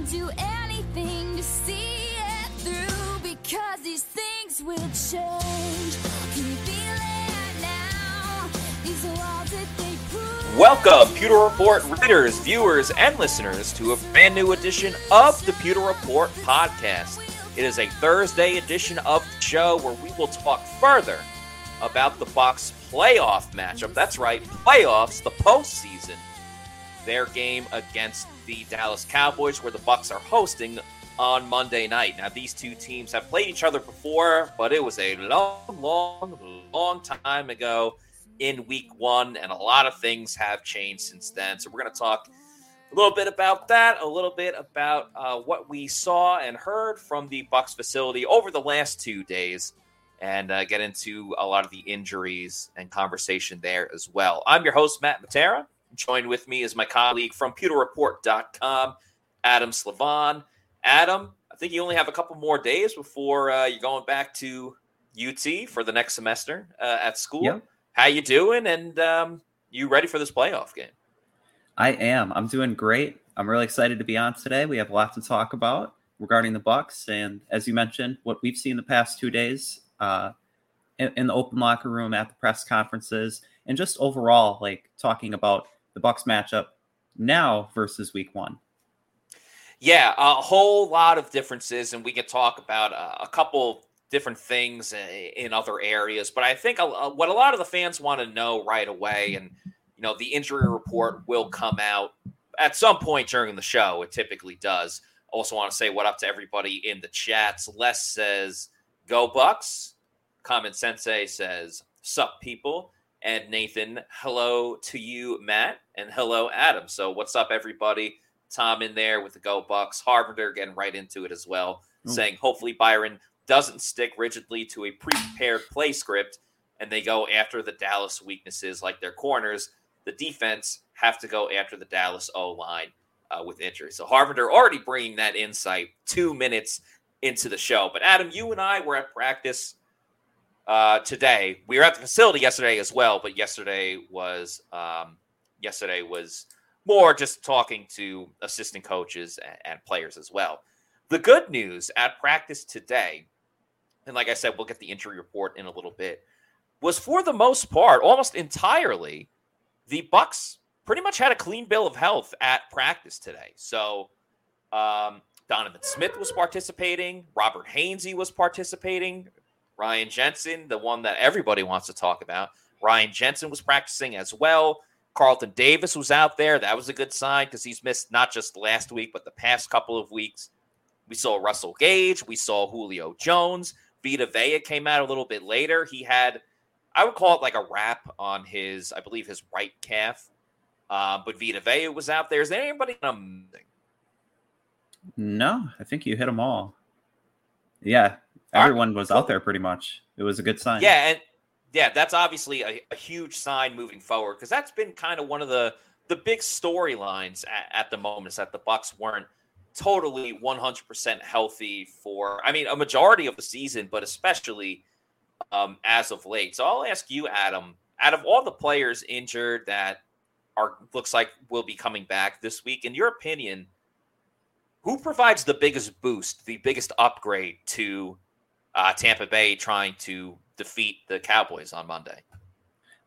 I'll do anything to see it through because these things will change. Welcome, Pewter Report readers, viewers, and listeners, to a brand new edition of the Pewter Report podcast. It is a Thursday edition of the show where we will talk further about the Bucks playoff matchup. That's right, playoffs, the postseason. Their game against the Dallas Cowboys, where the Bucks are hosting on Monday night. Now, these two teams have played each other before, but it was a long, long, long time ago in week one, and a lot of things have changed since then. So, we're going to talk a little bit about that, a little bit about uh, what we saw and heard from the Bucks facility over the last two days, and uh, get into a lot of the injuries and conversation there as well. I'm your host, Matt Matera. Joined with me is my colleague from pewterreport.com, Adam Slavon. Adam, I think you only have a couple more days before uh, you're going back to UT for the next semester uh, at school. Yep. How you doing? And um, you ready for this playoff game? I am. I'm doing great. I'm really excited to be on today. We have a lot to talk about regarding the Bucks, and as you mentioned, what we've seen the past two days uh, in, in the open locker room, at the press conferences, and just overall, like talking about the Bucks matchup now versus Week One. Yeah, a whole lot of differences, and we can talk about uh, a couple different things in other areas. But I think what a lot of the fans want to know right away, and you know, the injury report will come out at some point during the show. It typically does. Also, want to say what up to everybody in the chats. Les says, "Go Bucks." Common Sensei says, "Sup people." And Nathan, hello to you, Matt, and hello, Adam. So, what's up, everybody? Tom in there with the Go Bucks. Harvinder getting right into it as well, Ooh. saying hopefully Byron doesn't stick rigidly to a pre-prepared play script and they go after the Dallas weaknesses like their corners. The defense have to go after the Dallas O line uh, with injury. So Harvinder already bringing that insight two minutes into the show. But Adam, you and I were at practice uh, today. We were at the facility yesterday as well, but yesterday was um, yesterday was more just talking to assistant coaches and, and players as well. The good news at practice today, and like I said, we'll get the injury report in a little bit, was for the most part, almost entirely, the Bucks pretty much had a clean bill of health at practice today. So um, Donovan Smith was participating, Robert Hainsey was participating, Ryan Jensen, the one that everybody wants to talk about, Ryan Jensen was practicing as well. Carlton Davis was out there. That was a good sign because he's missed not just last week, but the past couple of weeks. We saw Russell Gage. We saw Julio Jones. Vita Vea came out a little bit later. He had, I would call it like a wrap on his, I believe, his right calf. Uh, but Vita Vea was out there. Is there anybody? No, I think you hit them all. Yeah, everyone was out there pretty much. It was a good sign. Yeah, and yeah, that's obviously a, a huge sign moving forward because that's been kind of one of the the big storylines at, at the moment is that the Bucks weren't totally 100% healthy for I mean a majority of the season, but especially um, as of late. So I'll ask you, Adam, out of all the players injured that are looks like will be coming back this week, in your opinion, who provides the biggest boost, the biggest upgrade to uh, Tampa Bay trying to defeat the Cowboys on Monday?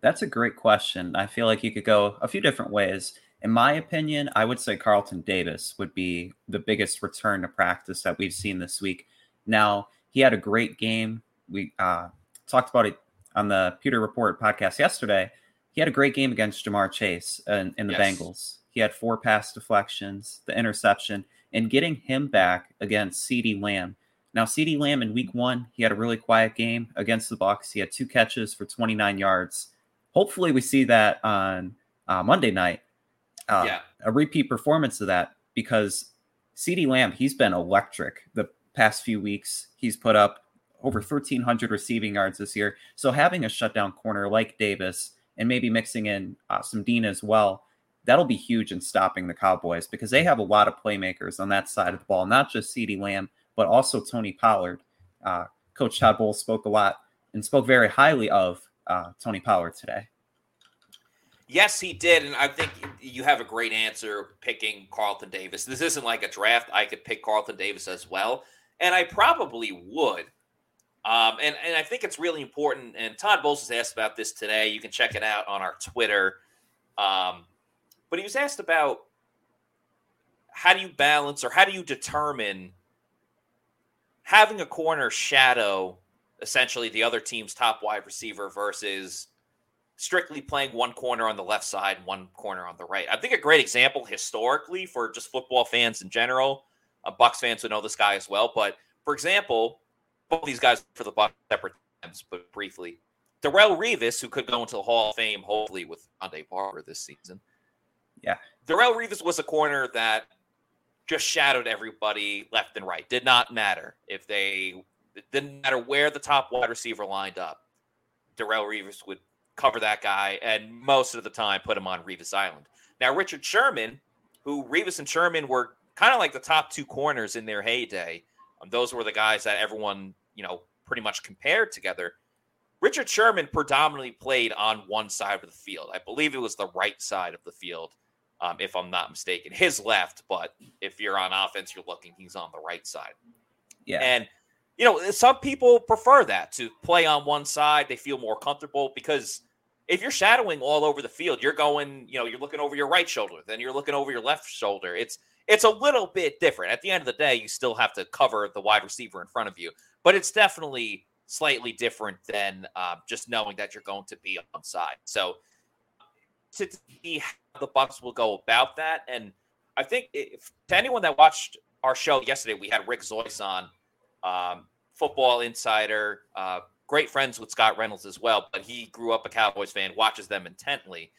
That's a great question. I feel like you could go a few different ways. In my opinion, I would say Carlton Davis would be the biggest return to practice that we've seen this week. Now, he had a great game. We uh, talked about it on the Pewter Report podcast yesterday. He had a great game against Ja'Marr Chase in, in the Yes. Bengals. He had four pass deflections, the interception, and getting him back against CeeDee Lamb. Now, CeeDee Lamb in week one, he had a really quiet game against the Bucks. He had two catches for 29 yards. Hopefully, we see that on uh, Monday night. Uh, Yeah. A repeat performance of that because CeeDee Lamb, he's been electric the past few weeks. He's put up over 1,300 receiving yards this year. So having a shutdown corner like Davis and maybe mixing in uh, some Dean as well, that'll be huge in stopping the Cowboys because they have a lot of playmakers on that side of the ball, not just CeeDee Lamb, but also Tony Pollard. Uh, Coach Todd Bowles spoke a lot and spoke very highly of uh, Tony Pollard today. Yes, he did, and I think you have a great answer picking Carlton Davis. This isn't like a draft; I could pick Carlton Davis as well, and I probably would. Um, and and I think it's really important. And Todd Bowles has asked about this today. You can check it out on our Twitter. Um, but he was asked about how do you balance or how do you determine having a corner shadow essentially the other team's top wide receiver versus strictly playing one corner on the left side, one corner on the right. I think a great example historically for just football fans in general. Uh, Bucks fans would know this guy as well. But for example, both these guys for the Bucks separate times, but briefly, Darrelle Revis, who could go into the Hall of Fame, hopefully with Ronde Barber this season. Yeah, Darrelle Revis was a corner that just shadowed everybody left and right. Did not matter if they didn't matter where the top wide receiver lined up. Darrelle Revis would cover that guy and most of the time put him on Revis Island. Now Richard Sherman, who Revis and Sherman were kind of like the top two corners in their heyday. Um, those were the guys that everyone, you know, pretty much compared together. Richard Sherman predominantly played on one side of the field. I believe it was the right side of the field, um, if I'm not mistaken. His left, but if you're on offense, you're looking, he's on the right side. Yeah. And you know, some people prefer that to play on one side. They feel more comfortable because if you're shadowing all over the field, you're going, you know, you're looking over your right shoulder, then you're looking over your left shoulder. It's it's a little bit different. At the end of the day, you still have to cover the wide receiver in front of you, but it's definitely slightly different than uh, just knowing that you're going to be on side. So to see how the Bucks will go about that, and I think if, to anyone that watched our show yesterday, we had Rick Zoyce on um, football insider, uh, great friends with Scott Reynolds as well, but he grew up a Cowboys fan, watches them intently.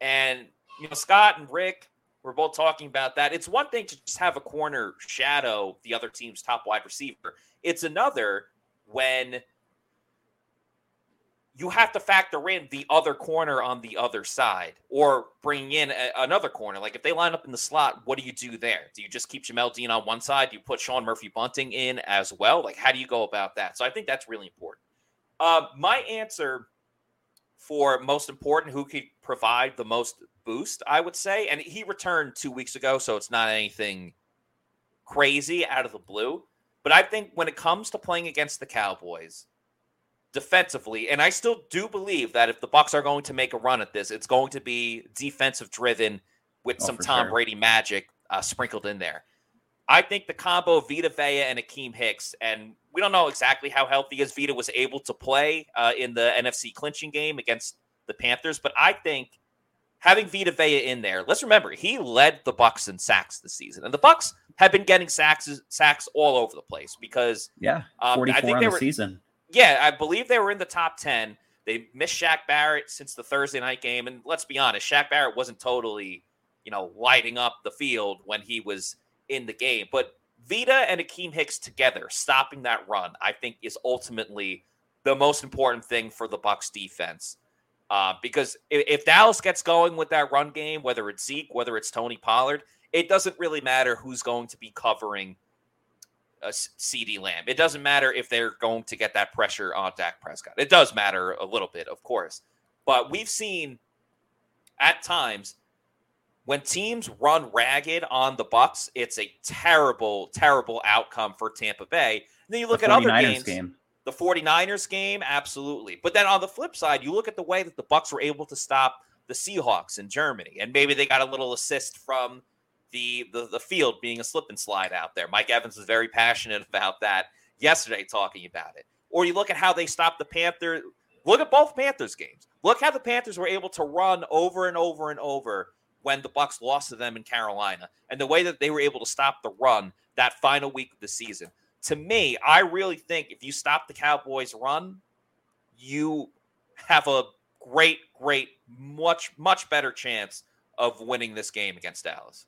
And, you know, Scott and Rick were both talking about that. It's one thing to just have a corner shadow the other team's top wide receiver, it's another when you have to factor in the other corner on the other side or bring in a, another corner. Like if they line up in the slot, what do you do there? Do you just keep Jamel Dean on one side? Do you put Sean Murphy Bunting in as well? Like how do you go about that? So I think that's really important. Uh, my answer for most important, who could provide the most boost, I would say, and he returned two weeks ago, so it's not anything crazy out of the blue. But I think when it comes to playing against the Cowboys, defensively, and I still do believe that if the Bucks are going to make a run at this, it's going to be defensive driven with Oh, some Tom sure. Brady magic uh, sprinkled in there. I think the combo of Vita Vea and Akiem Hicks, and we don't know exactly how healthy is Vita was able to play uh, in the NFC clinching game against the Panthers, but I think having Vita Vea in there, let's remember he led the Bucks in sacks this season, and the Bucks have been getting sacks sacks all over the place because Yeah. um, 44 I think on they the were season. Yeah, I believe they were in the top 10. They missed Shaq Barrett since the Thursday night game. And let's be honest, Shaq Barrett wasn't totally, you know, lighting up the field when he was in the game. But Vita and Akiem Hicks together, stopping that run, I think is ultimately the most important thing for the Bucks defense. Uh, because if, if Dallas gets going with that run game, whether it's Zeke, whether it's Tony Pollard, it doesn't really matter who's going to be covering a CeeDee Lamb. It doesn't matter if they're going to get that pressure on Dak Prescott. It does matter a little bit, of course. But we've seen at times when teams run ragged on the Bucks, it's a terrible, terrible outcome for Tampa Bay. And then you look The at other games. game. The 49ers game, absolutely. But then on the flip side, you look at the way that the Bucks were able to stop the Seahawks in Germany, and maybe they got a little assist from the, the the field being a slip and slide out there. Mike Evans was very passionate about that yesterday, talking about it. Or you look at how they stopped the Panthers. Look at both Panthers games. Look how the Panthers were able to run over and over and over when the Bucks lost to them in Carolina, and the way that they were able to stop the run that final week of the season. To me, I really think if you stop the Cowboys' run, you have a great, great, much, much better chance of winning this game against Dallas.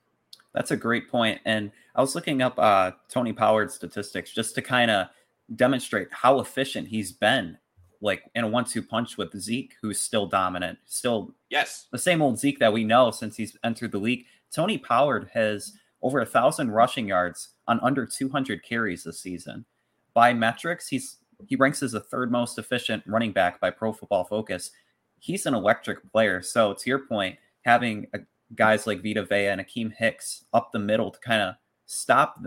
That's a great point. And I was looking up uh, Tony Pollard's statistics just to kind of demonstrate how efficient he's been, like in a one-two punch with Zeke, who's still dominant, still Yes. the same old Zeke that we know since he's entered the league. Tony Pollard has over a thousand rushing yards on under 200 carries this season. By metrics, he's he ranks as the third most efficient running back by Pro Football Focus. he's an electric player. So to your point, having a, guys like Vita Vea and Akiem Hicks up the middle to kind of stop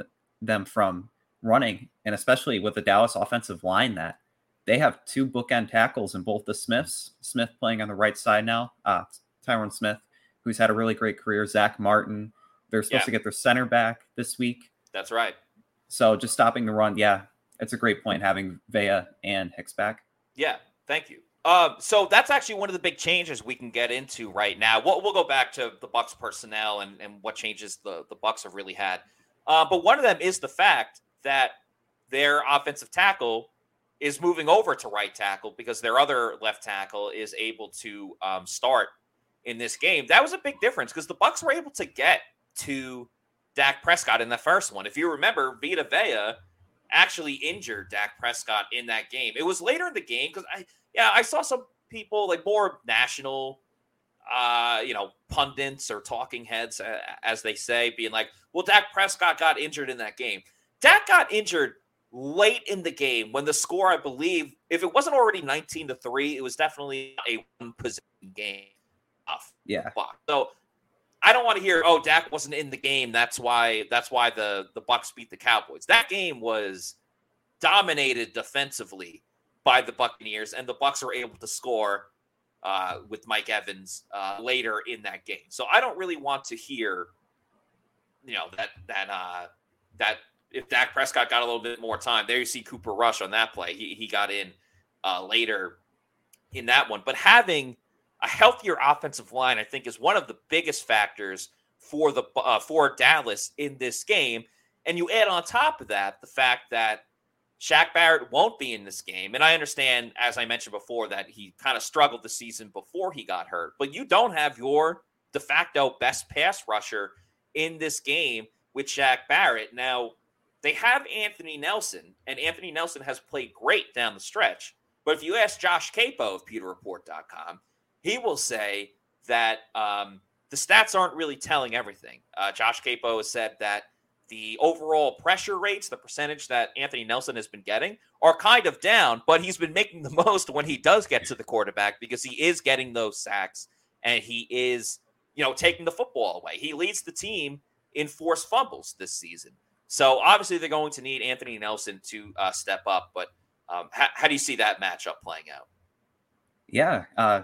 them from running, and especially with the Dallas offensive line that they have two bookend tackles in both the Smiths. Smith playing on the right side now, uh, Tyron Smith, who's had a really great career. Zack Martin. They're supposed Yeah. to get their center back this week. That's right. So just stopping the run, yeah, it's a great point having Vea and Hicks back. Yeah, thank you. Um, so that's actually one of the big changes we can get into right now. We'll, we'll go back to the Bucks personnel and, and what changes the, the Bucks have really had. Uh, but one of them is the fact that their offensive tackle is moving over to right tackle because their other left tackle is able to um, start in this game. That was a big difference because the Bucks were able to get to Dak Prescott in the first one. If you remember, Vita Vea actually injured Dak Prescott in that game. It was later in the game because I yeah, I saw some people like more national uh, you know, pundits or talking heads uh, as they say being like, "Well, Dak Prescott got injured in that game." Dak got injured late in the game when the score, I believe, if it wasn't already 19 to 3, it was definitely a one possession game. Off. Yeah. So I don't want to hear, oh, Dak wasn't in the game. That's why that's why the the Bucks beat the Cowboys. That game was dominated defensively by the Buccaneers, and the Bucks were able to score uh, with Mike Evans uh, later in that game. So I don't really want to hear, you know, that that uh, that if Dak Prescott got a little bit more time, there you see Cooper Rush on that play. He he got in uh, later in that one, but having a healthier offensive line, I think, is one of the biggest factors for the uh, for Dallas in this game. And you add on top of that the fact that Shaq Barrett won't be in this game, and I understand, as I mentioned before, that he kind of struggled the season before he got hurt. But you don't have your de facto best pass rusher in this game with Shaq Barrett. Now they have Anthony Nelson, and Anthony Nelson has played great down the stretch. But if you ask Josh Queipo of PewterReport.com, he will say that um, the stats aren't really telling everything. Uh, Josh Queipo has said that the overall pressure rates, the percentage that Anthony Nelson has been getting, are kind of down, but he's been making the most when he does get to the quarterback because he is getting those sacks and he is, you know, taking the football away. He leads the team in forced fumbles this season. So obviously they're going to need Anthony Nelson to uh, step up. But um, how, how do you see that matchup playing out? Yeah. Uh,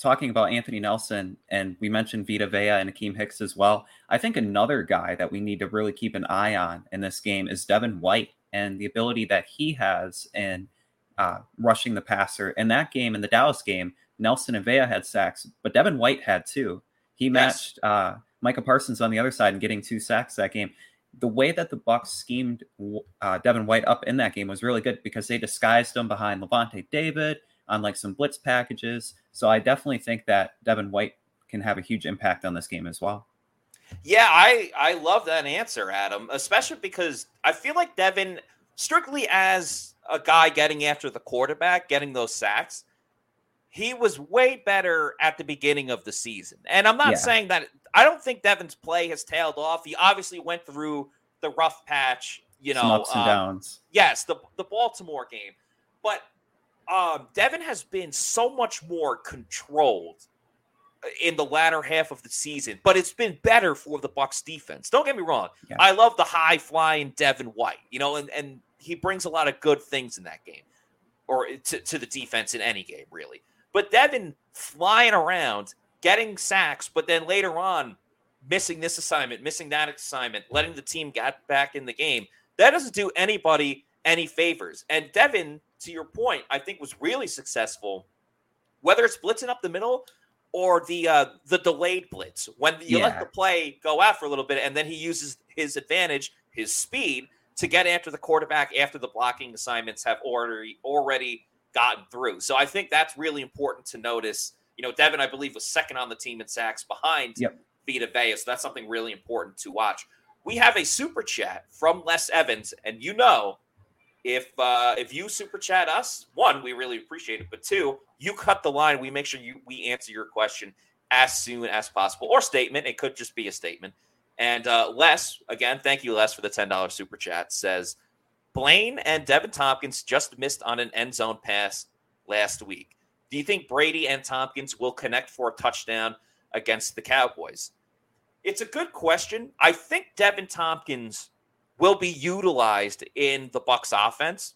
talking about Anthony Nelson, and we mentioned Vita Vea and Akiem Hicks as well. I think another guy that we need to really keep an eye on in this game is Devin White and the ability that he has in uh, rushing the passer. In that game, in the Dallas game, Nelson and Vea had sacks, but Devin White had two. He Yes. matched uh, Micah Parsons on the other side and getting two sacks that game. The way that the Bucks schemed uh, Devin White up in that game was really good because they disguised him behind Lavonte David on like some blitz packages. So I definitely think that Devin White can have a huge impact on this game as well. Yeah, I I love that answer, Adam, especially because I feel like Devin, strictly as a guy getting after the quarterback, getting those sacks, he was way better at the beginning of the season. And I'm not Yeah. saying that I don't think Devin's play has tailed off. He obviously went through the rough patch, you know, some ups and um, downs. Yes, the the Baltimore game, but um, Devin has been so much more controlled in the latter half of the season, but it's been better for the Bucks defense. Don't get me wrong. Yeah. I love the high flying Devin White, you know, and, and he brings a lot of good things in that game or to, to the defense in any game, really. But Devin flying around, getting sacks, but then later on missing this assignment, missing that assignment, letting the team get back in the game. That doesn't do anybody any favors. And Devin, to your point, I think was really successful, whether it's blitzing up the middle or the uh, the delayed blitz when you let the play go out for a little bit, and then he uses his advantage, his speed, to get after the quarterback after the blocking assignments have already already gotten through. So I think that's really important to notice. You know, Devin, I believe, was second on the team in sacks behind Yep. Vita Vea. So that's something really important to watch. We have a super chat from Les Evans, and you know, if uh, if you super chat us, one, we really appreciate it, but two, you cut the line. We make sure you we answer your question as soon as possible, or statement. It could just be a statement. And uh, Les, again, thank you, Les, for the ten dollars super chat. Says Blaine and Deven Thompkins just missed on an end zone pass last week. Do you think Brady and Thompkins will connect for a touchdown against the Cowboys? It's a good question. I think Deven Thompkins will be utilized in the Bucks offense.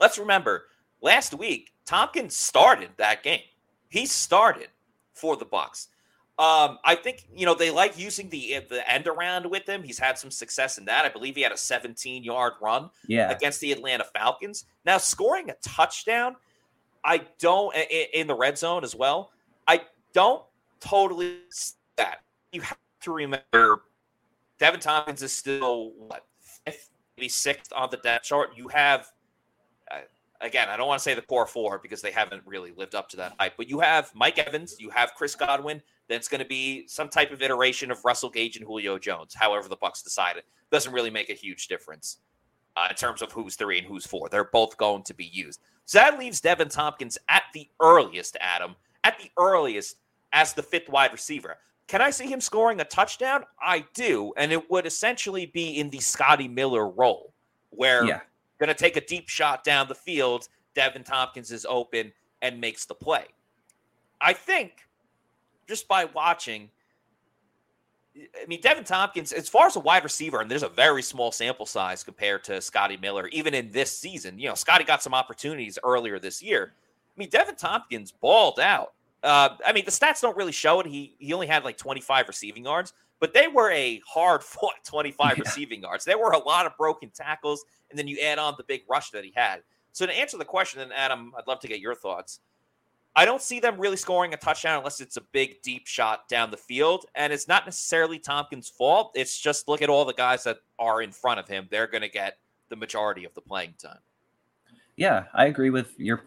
Let's remember, last week Thompkins started that game. He started for the Bucks. Um, I think you know they like using the the end around with him. He's had some success in that. I believe he had a 17 yard run yeah. against the Atlanta Falcons. Now scoring a touchdown, I don't in the red zone as well. I don't totally that. You have to remember, Deven Thompkins is still what fifth, maybe sixth on the depth chart. You have uh, again, I don't want to say the core four because they haven't really lived up to that hype, but you have Mike Evans, you have Chris Godwin. Then it's going to be some type of iteration of Russell Gage and Julio Jones. However, the Bucs decided doesn't really make a huge difference uh, in terms of who's three and who's four. They're both going to be used. So that leaves Deven Thompkins at the earliest, Adam, at the earliest as the fifth wide receiver. Can I see him scoring a touchdown? I do, and it would essentially be in the Scotty Miller role, where Yeah. going to take a deep shot down the field. Deven Thompkins is open and makes the play. I think just by watching, I mean, Deven Thompkins, as far as a wide receiver, and there's a very small sample size compared to Scotty Miller, even in this season. You know, Scotty got some opportunities earlier this year. I mean, Deven Thompkins balled out. Uh, I mean, the stats don't really show it. He he only had like 25 receiving yards, but they were a hard fought 25 Yeah. receiving yards. There were a lot of broken tackles, and then you add on the big rush that he had. So to answer the question, and Adam, I'd love to get your thoughts. I don't see them really scoring a touchdown unless it's a big deep shot down the field, and it's not necessarily Thompkins' fault. It's just look at all the guys that are in front of him; they're going to get the majority of the playing time. Yeah, I agree with your.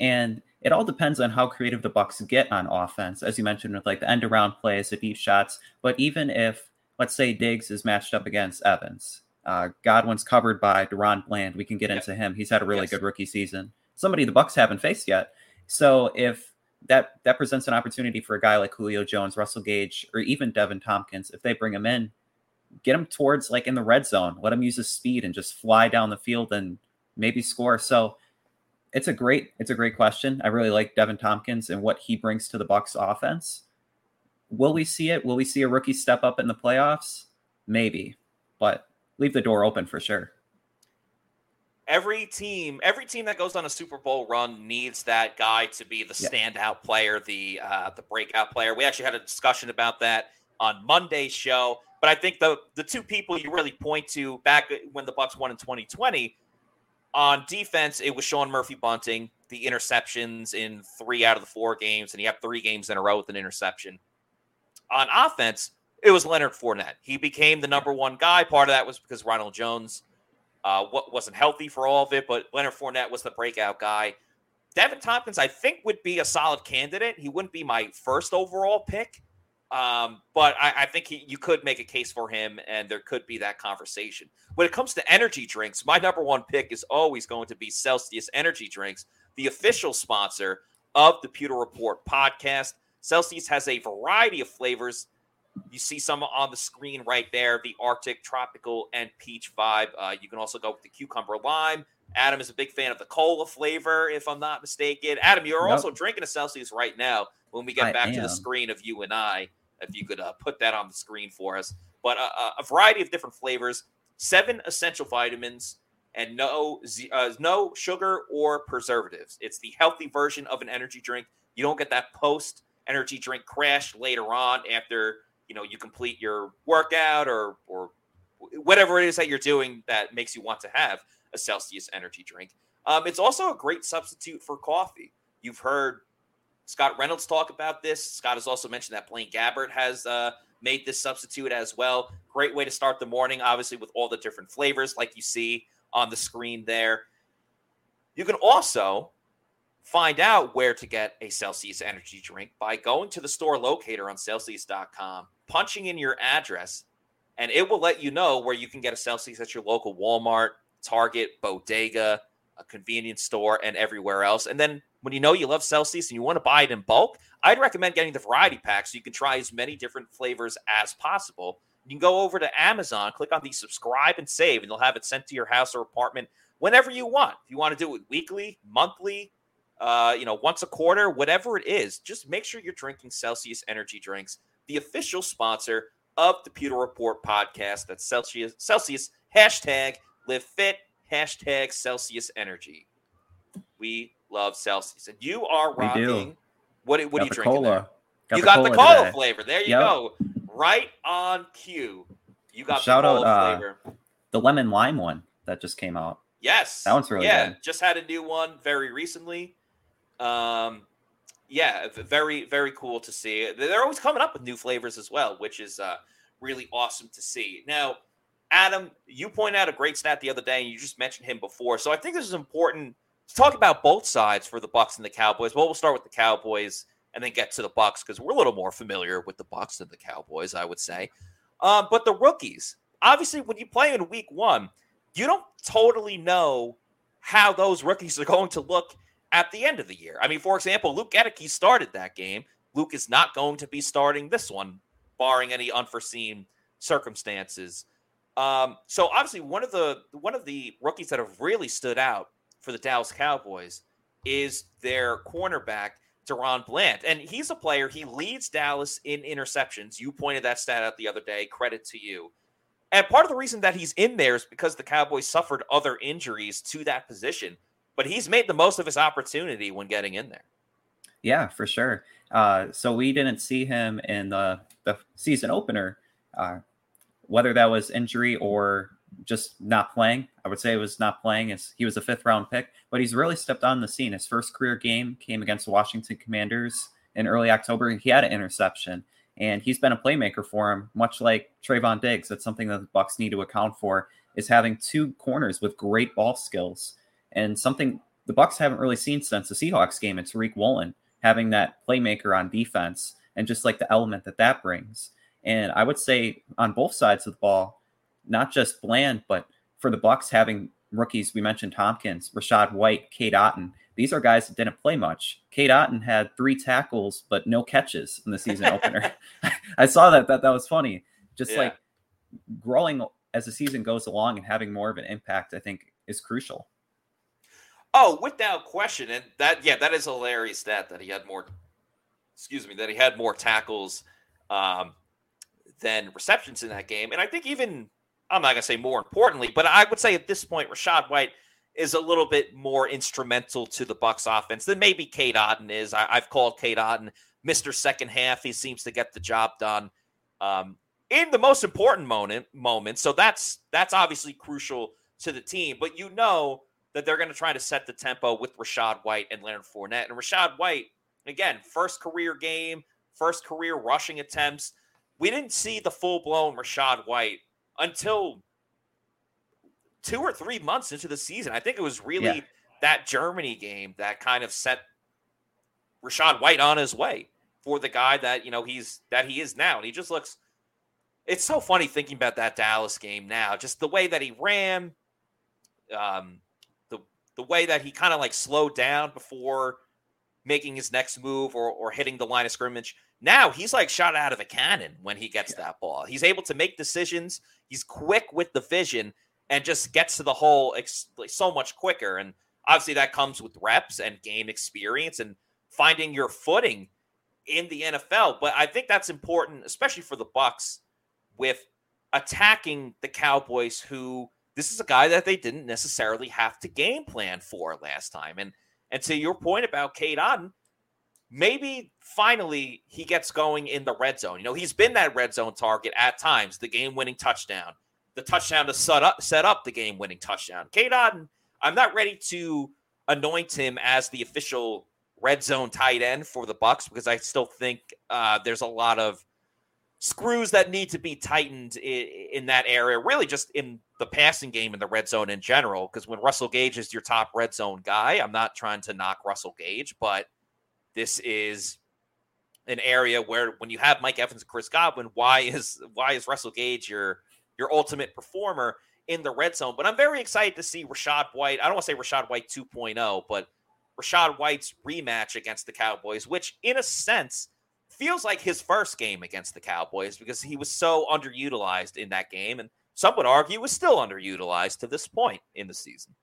And it all depends on how creative the Bucks get on offense, as you mentioned, with like the end around plays, the deep shots. But even if, let's say, Diggs is matched up against Evans, uh, Godwin's covered by DaRon Bland, we can get Yep. into him. He's had a really Yes. good rookie season. Somebody the Bucks haven't faced yet. So if that that presents an opportunity for a guy like Julio Jones, Russell Gage, or even Deven Thompkins, if they bring him in, get him towards like in the red zone, let him use his speed and just fly down the field and maybe score. So it's a great it's a great question. I really like Deven Thompkins and what he brings to the Bucks offense. Will we see it? Will we see a rookie step up in the playoffs? Maybe, but leave the door open for sure. every team every team that goes on a super bowl run needs that guy to be the Yeah. standout player the uh the breakout player we actually had a discussion about that on monday's show but i think the the two people you really point to back when the bucks won in 2020 on defense it was sean murphy bunting the interceptions in three out of the four games and he had three games in a row with an interception on offense it was leonard Fournette. he became the number one guy part of that was because ronald jones uh, wasn't healthy for all of it, but Leonard Fournette was the breakout guy. Deven Thompkins, I think, would be a solid candidate. He wouldn't be my first overall pick, um, but I, I think he, you could make a case for him, and there could be that conversation. When it comes to energy drinks, my number one pick is always going to be Celsius Energy Drinks, the official sponsor of the Pewter Report podcast. Celsius has a variety of flavors you see some on the screen right there the Arctic, tropical, and peach vibe. Uh, you can also go with the cucumber lime. Adam is a big fan of the cola flavor, if I'm not mistaken. Adam, you're Yep. also drinking a Celsius right now when we get I back to the screen of you and I. If you could uh, put that on the screen for us. But uh, uh, a variety of different flavors, seven essential vitamins, and no, uh, no sugar or preservatives. It's the healthy version of an energy drink. You don't get that post energy drink crash later on after you know you complete your workout or or whatever it is that you're doing that makes you want to have a Celsius energy drink. Um, it's also a great substitute for coffee. You've heard Scott Reynolds talk about this. Scott has also mentioned that Blaine Gabbert has uh, made this substitute as well. Great way to start the morning, obviously with all the different flavors like you see on the screen there. You can also find out where to get a Celsius energy drink by going to the store locator on Celsius.com, punching in your address, and it will let you know where you can get a Celsius at your local Walmart, Target, Bodega, a convenience store, and everywhere else. And then when you know you love Celsius and you want to buy it in bulk, I'd recommend getting the variety pack so you can try as many different flavors as possible. You can go over to Amazon, click on the subscribe and save, and they'll have it sent to your house or apartment whenever you want. If you want to do it weekly, monthly, uh, you know, once a quarter, whatever it is, just make sure you're drinking Celsius energy drinks, the official sponsor of the Pewter Report podcast. That's Celsius, Celsius, hashtag live fit, hashtag Celsius energy. We love Celsius. And you are rocking. What, what Got are you drinking? cola. Got you the got the cola today. flavor. There you Yep. go. Right on cue. You got Shout the out, cola uh. The lemon lime one that just came out. Yes. that one's really yeah, good. just had a new one very recently. Um, yeah, very very cool to see. They're always coming up with new flavors as well, which is uh, really awesome to see. Now, Adam, you pointed out a great stat the other day, and you just mentioned him before. So I think this is important to talk about both sides for the Bucks and the Cowboys. Well, we'll start with the Cowboys and then get to the Bucks because we're a little more familiar with the Bucks than the Cowboys, I would say. Um, but the rookies, obviously, when you play in Week One, you don't totally know how those rookies are going to look at the end of the year. I mean, for example, Luke Goedeke started that game. Luke is not going to be starting this one, barring any unforeseen circumstances. Um, so obviously, one of the one of the rookies that have really stood out for the Dallas Cowboys is their cornerback DaRon Bland, and he's a player. He leads Dallas in interceptions. You pointed that stat out the other day. Credit to you. And part of the reason that he's in there is because the Cowboys suffered other injuries to that position, but he's made the most of his opportunity when getting in there. Yeah, for sure. Uh, so we didn't see him in the, the season opener, uh, whether that was injury or just not playing. I would say it was not playing as he was a fifth round pick, but he's really stepped on the scene. His first career game came against the Washington Commanders in early October. He had an interception, and he's been a playmaker for him, much like Trevon Diggs. That's something that the Bucks need to account for is having two corners with great ball skills, and something the Bucks haven't really seen since the Seahawks game. It's Tariq Woolen having that playmaker on defense and just like the element that that brings. And I would say on both sides of the ball, not just Bland, but for the Bucks having rookies, we mentioned Thompkins, Rachaad White, Cade Otton. These are guys that didn't play much. Cade Otton had three tackles but no catches in the season opener. I saw that, that that was funny. Just Yeah. like growing as the season goes along and having more of an impact, I think is crucial. Oh, without question, and that yeah, that is a hilarious stat that he had more. Excuse me, that he had more tackles um, than receptions in that game, and I think even I'm not gonna say more importantly, but I would say at this point, Rachaad White is a little bit more instrumental to the Bucks offense than maybe Cade Otton is. I, I've called Cade Otton Mister Second Half. He seems to get the job done um, in the most important moment. Moment, so that's that's obviously crucial to the team. But you know that they're going to try to set the tempo with Rachaad White and Leonard Fournette. And Rachaad White, again, first career game, first career rushing attempts. We didn't see the full blown Rachaad White until two or three months into the season. I think it was really Yeah. that Germany game that kind of set Rachaad White on his way for the guy that you know he's that he is now, and he just looks. It's so funny thinking about that Dallas game now, just the way that he ran, um, the the way that he kind of like slowed down before making his next move or or hitting the line of scrimmage. Now he's like shot out of a cannon when he gets that ball. He's able to make decisions. He's quick with the vision and just gets to the hole ex- so much quicker. And obviously that comes with reps and game experience and finding your footing in the NFL. But I think that's important, especially for the Bucks, with attacking the Cowboys, who this is a guy that they didn't necessarily have to game plan for last time. And and to your point about Cade Otton, maybe finally he gets going in the red zone. You know, he's been that red zone target at times, the game winning touchdown, the touchdown to set up set up the game winning touchdown. Otton, I'm not ready to anoint him as the official red zone tight end for the Bucks because I still think uh, there's a lot of screws that need to be tightened in, in that area. Really, just in the passing game in the red zone in general. Because when Russell Gage is your top red zone guy, I'm not trying to knock Russell Gage, but this is an area where when you have Mike Evans and Chris Godwin, why is why is Russell Gage your your ultimate performer in the red zone? But I'm very excited to see Rachaad White. I don't want to say Rachaad White 2.0, but Rachaad White's rematch against the Cowboys, which in a sense feels like his first game against the Cowboys because he was so underutilized in that game, and some would argue was still underutilized to this point in the season.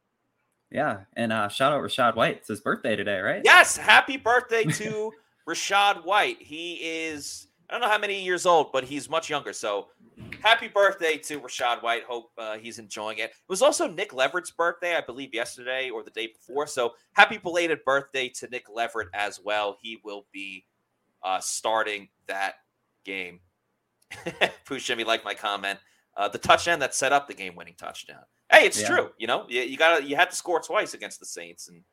Yeah, and uh, shout out Rachaad White. It's his birthday today, right? Yes, happy birthday to Rachaad White. He is I don't know how many years old, but he's much younger. So happy birthday to Rachaad White. Hope uh, he's enjoying it. It was also Nick Leverett's birthday, I believe, yesterday or the day before. So happy belated birthday to Nick Leverett as well. He will be uh, starting that game. Pushimi like my comment. Uh, the touchdown that set up the game-winning touchdown. Hey, it's yeah. true. You know, you, you got you had to score twice against the Saints, and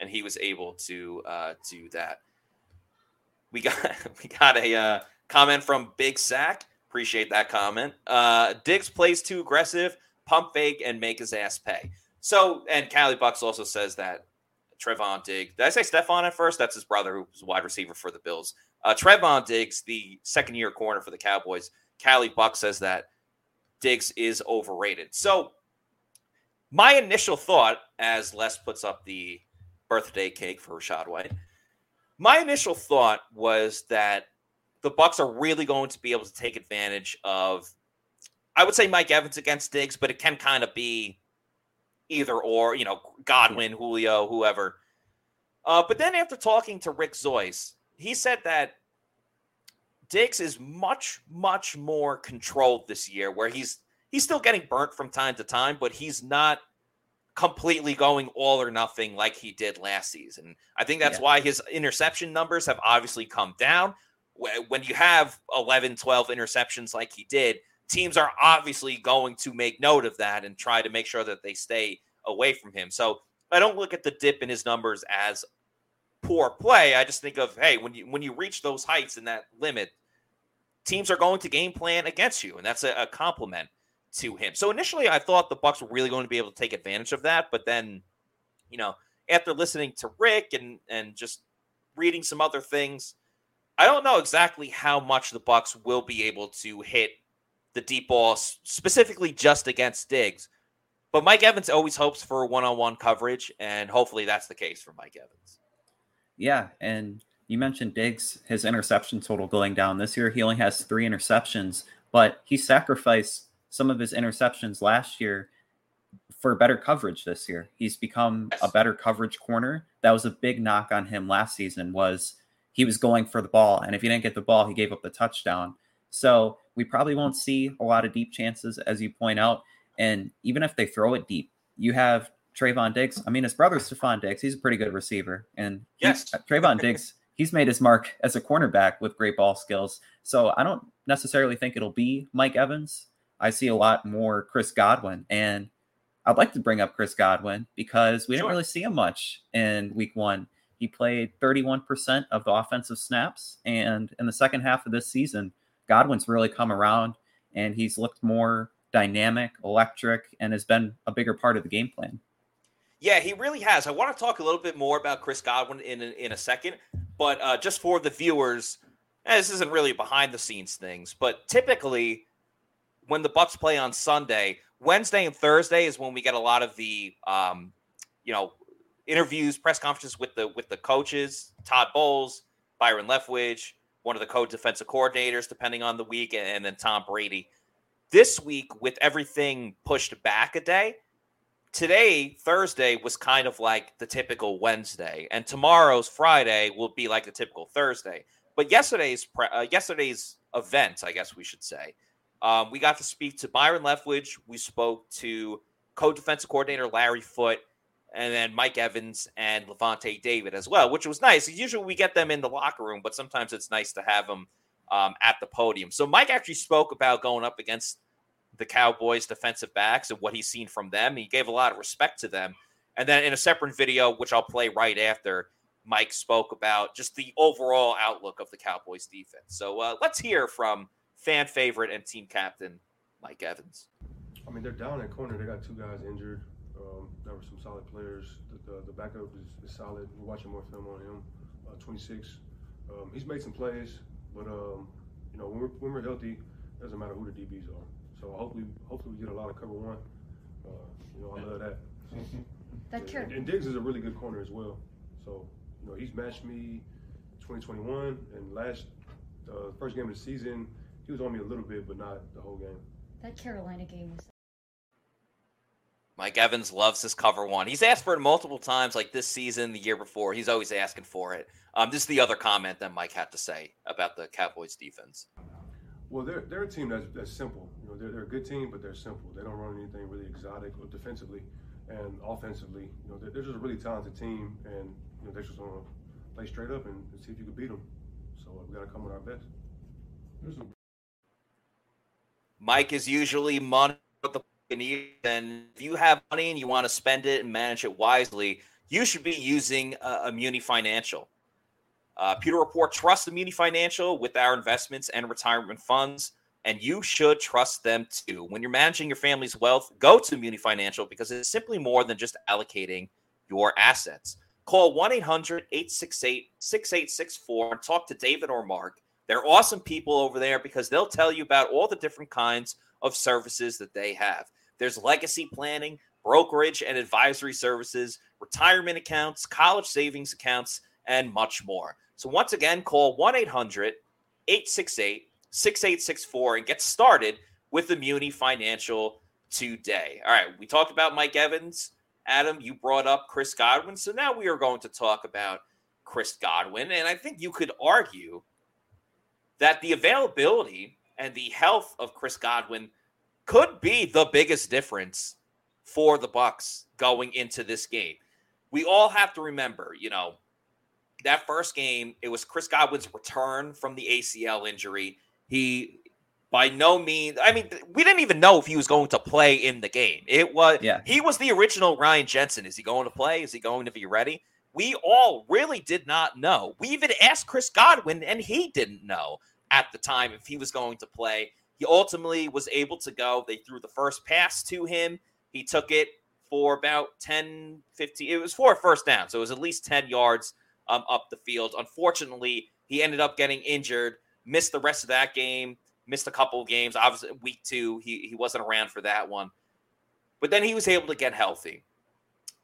and he was able to uh, do that. We got we got a uh, comment from Big Sack. Appreciate that comment. Uh, Diggs plays too aggressive, pump fake, and make his ass pay. So, and Callie Bucks also says that Trevon Diggs. Did I say Stefon at first? That's his brother, who's wide receiver for the Bills. Uh, Trevon Diggs, the second year corner for the Cowboys. Callie Buck says that Diggs is overrated. So my initial thought, as Les puts up the birthday cake for Rachaad White, my initial thought was that the Bucks are really going to be able to take advantage of I would say Mike Evans against Diggs, but it can kind of be either or, you know, Godwin, Julio, whoever. Uh, but then after talking to Rick Zoyce, he said that Diggs is much, much more controlled this year, where he's he's still getting burnt from time to time, but he's not completely going all or nothing like he did last season. I think that's yeah. why his interception numbers have obviously come down. When you have 11, 12 interceptions like he did, teams are obviously going to make note of that and try to make sure that they stay away from him. So I don't look at the dip in his numbers as poor play. I just think of hey, when you when you reach those heights and that limit, teams are going to game plan against you, and that's a, a compliment to him. So initially, I thought the Bucks were really going to be able to take advantage of that, but then, you know, after listening to Rick and and just reading some other things, I don't know exactly how much the Bucks will be able to hit the deep ball specifically just against Diggs. But Mike Evans always hopes for one-on-one coverage, and hopefully that's the case for Mike Evans. Yeah, and you mentioned Diggs, his interception total going down this year. He only has three interceptions, but he sacrificed some of his interceptions last year for better coverage this year. He's become a better coverage corner. That was a big knock on him last season was he was going for the ball and if he didn't get the ball, he gave up the touchdown. So, we probably won't see a lot of deep chances as you point out and even if they throw it deep, you have Trevon Diggs. I mean, his brother Stefon Diggs, he's a pretty good receiver and yes, Trevon Diggs he's made his mark as a cornerback with great ball skills. So I don't necessarily think it'll be Mike Evans. I see a lot more Chris Godwin. And I'd like to bring up Chris Godwin because we sure. didn't really see him much in week one. He played 31% of the offensive snaps. And in the second half of this season, Godwin's really come around and he's looked more dynamic, electric, and has been a bigger part of the game plan. Yeah, he really has. I want to talk a little bit more about Chris Godwin in in a second, but uh, just for the viewers, eh, this isn't really behind the scenes things, but typically when the Bucks play on Sunday, Wednesday and Thursday is when we get a lot of the um, you know interviews, press conferences with the with the coaches, Todd Bowles, Byron Leftwich, one of the co-defensive coordinators, depending on the week, and, and then Tom Brady. This week, with everything pushed back a day, today Thursday was kind of like the typical Wednesday, and tomorrow's Friday will be like the typical Thursday. But yesterday's uh, yesterday's event, I guess we should say, um, we got to speak to Byron Leftwich. We spoke to co-defensive coordinator Larry Foote, and then Mike Evans and Lavonte David as well, which was nice. Usually we get them in the locker room, but sometimes it's nice to have them um, at the podium. So Mike actually spoke about going up against the Cowboys defensive backs and what he's seen from them. He gave a lot of respect to them. And then in a separate video, which I'll play right after, Mike spoke about just the overall outlook of the Cowboys defense. So uh, let's hear from fan favorite and team captain Mike Evans. I mean, they're down at corner. They got two guys injured. Um, there were some solid players. The, the, the backup is, is, solid. We're watching more film on him. Uh, 26. Um, he's made some plays, but um, you know when we're, when we're healthy, it doesn't matter who the DBs are. So hopefully, hopefully we get a lot of cover one. Uh, you know, I love that. that and, and Diggs is a really good corner as well. So you know, he's matched me 2021 and last uh, first game of the season he was on me a little bit, but not the whole game. That Carolina game was. Mike Evans loves his cover one. He's asked for it multiple times, like this season, the year before. He's always asking for it. Um, this is the other comment that Mike had to say about the Cowboys defense. Well, they're, they're a team that's, that's simple. You know, they're, they're a good team, but they're simple. They don't run anything really exotic or defensively and offensively. You know, they're, they're just a really talented team, and you know, they just want to play straight up and, and see if you can beat them. So uh, we got to come with our best. Mike is usually money with the need, and if you have money and you want to spend it and manage it wisely, you should be using uh, Immuni Financial. Uh, Pewter Report trusts Immuni Financial with our investments and retirement funds, and you should trust them too. When you're managing your family's wealth, go to Immuni Financial because it's simply more than just allocating your assets. Call 1 800 868 6864 and talk to David or Mark. They're awesome people over there because they'll tell you about all the different kinds of services that they have. There's legacy planning, brokerage and advisory services, retirement accounts, college savings accounts, and much more. So, once again, call 1 800 868 6864 and get started with Immuni Financial today. All right, we talked about Mike Evans. Adam, you brought up Chris Godwin. So now we are going to talk about Chris Godwin. And I think you could argue that the availability and the health of Chris Godwin could be the biggest difference for the Bucks going into this game. We all have to remember, you know, that first game, it was Chris Godwin's return from the ACL injury. He by no means I mean we didn't even know if he was going to play in the game. It was yeah. he was the original Ryan Jensen. Is he going to play? Is he going to be ready? We all really did not know. We even asked Chris Godwin and he didn't know at the time if he was going to play. He ultimately was able to go. They threw the first pass to him. He took it for about 10, 15. It was for a first down. So it was at least 10 yards um, up the field. Unfortunately, he ended up getting injured, missed the rest of that game, missed a couple of games. Obviously, week two, he, he wasn't around for that one. But then he was able to get healthy.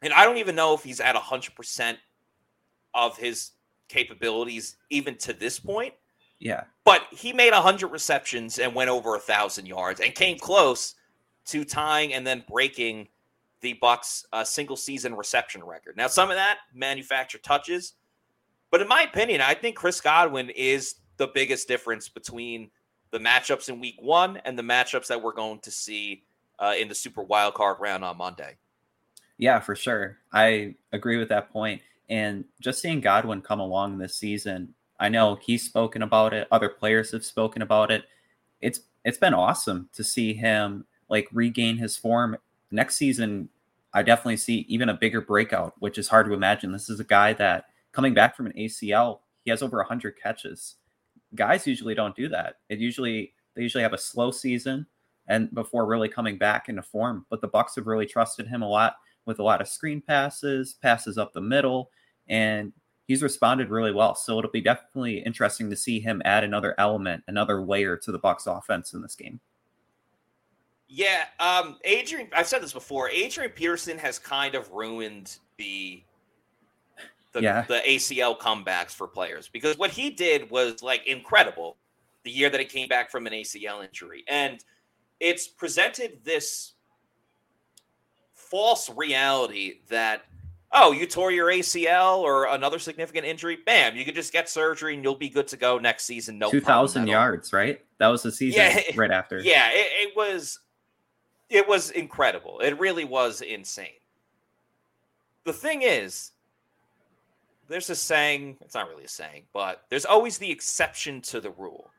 And I don't even know if he's at 100% of his capabilities, even to this point. Yeah. But he made 100 receptions and went over a 1,000 yards and came close to tying and then breaking the Bucks' uh, single season reception record. Now, some of that manufactured touches, but in my opinion, I think Chris Godwin is the biggest difference between the matchups in Week One and the matchups that we're going to see uh, in the Super Wild Card round on Monday. Yeah, for sure. I agree with that point. And just seeing Godwin come along this season, I know he's spoken about it. Other players have spoken about it. It's it's been awesome to see him like regain his form. Next season, I definitely see even a bigger breakout, which is hard to imagine. This is a guy that coming back from an ACL, he has over 100 catches. Guys usually don't do that. It usually they usually have a slow season and before really coming back into form. But the Bucks have really trusted him a lot with a lot of screen passes, passes up the middle, and he's responded really well. So it'll be definitely interesting to see him add another element, another layer to the Bucks offense in this game. Yeah, um, Adrian. I've said this before. Adrian Peterson has kind of ruined the the, yeah. the ACL comebacks for players because what he did was like incredible. The year that he came back from an ACL injury, and it's presented this false reality that oh, you tore your ACL or another significant injury, bam, you could just get surgery and you'll be good to go next season. No, two thousand yards, right? That was the season Yeah. right after. Yeah, it, it was, it was incredible. It really was insane. The thing is, there's a saying. It's not really a saying, but there's always the exception to the rule.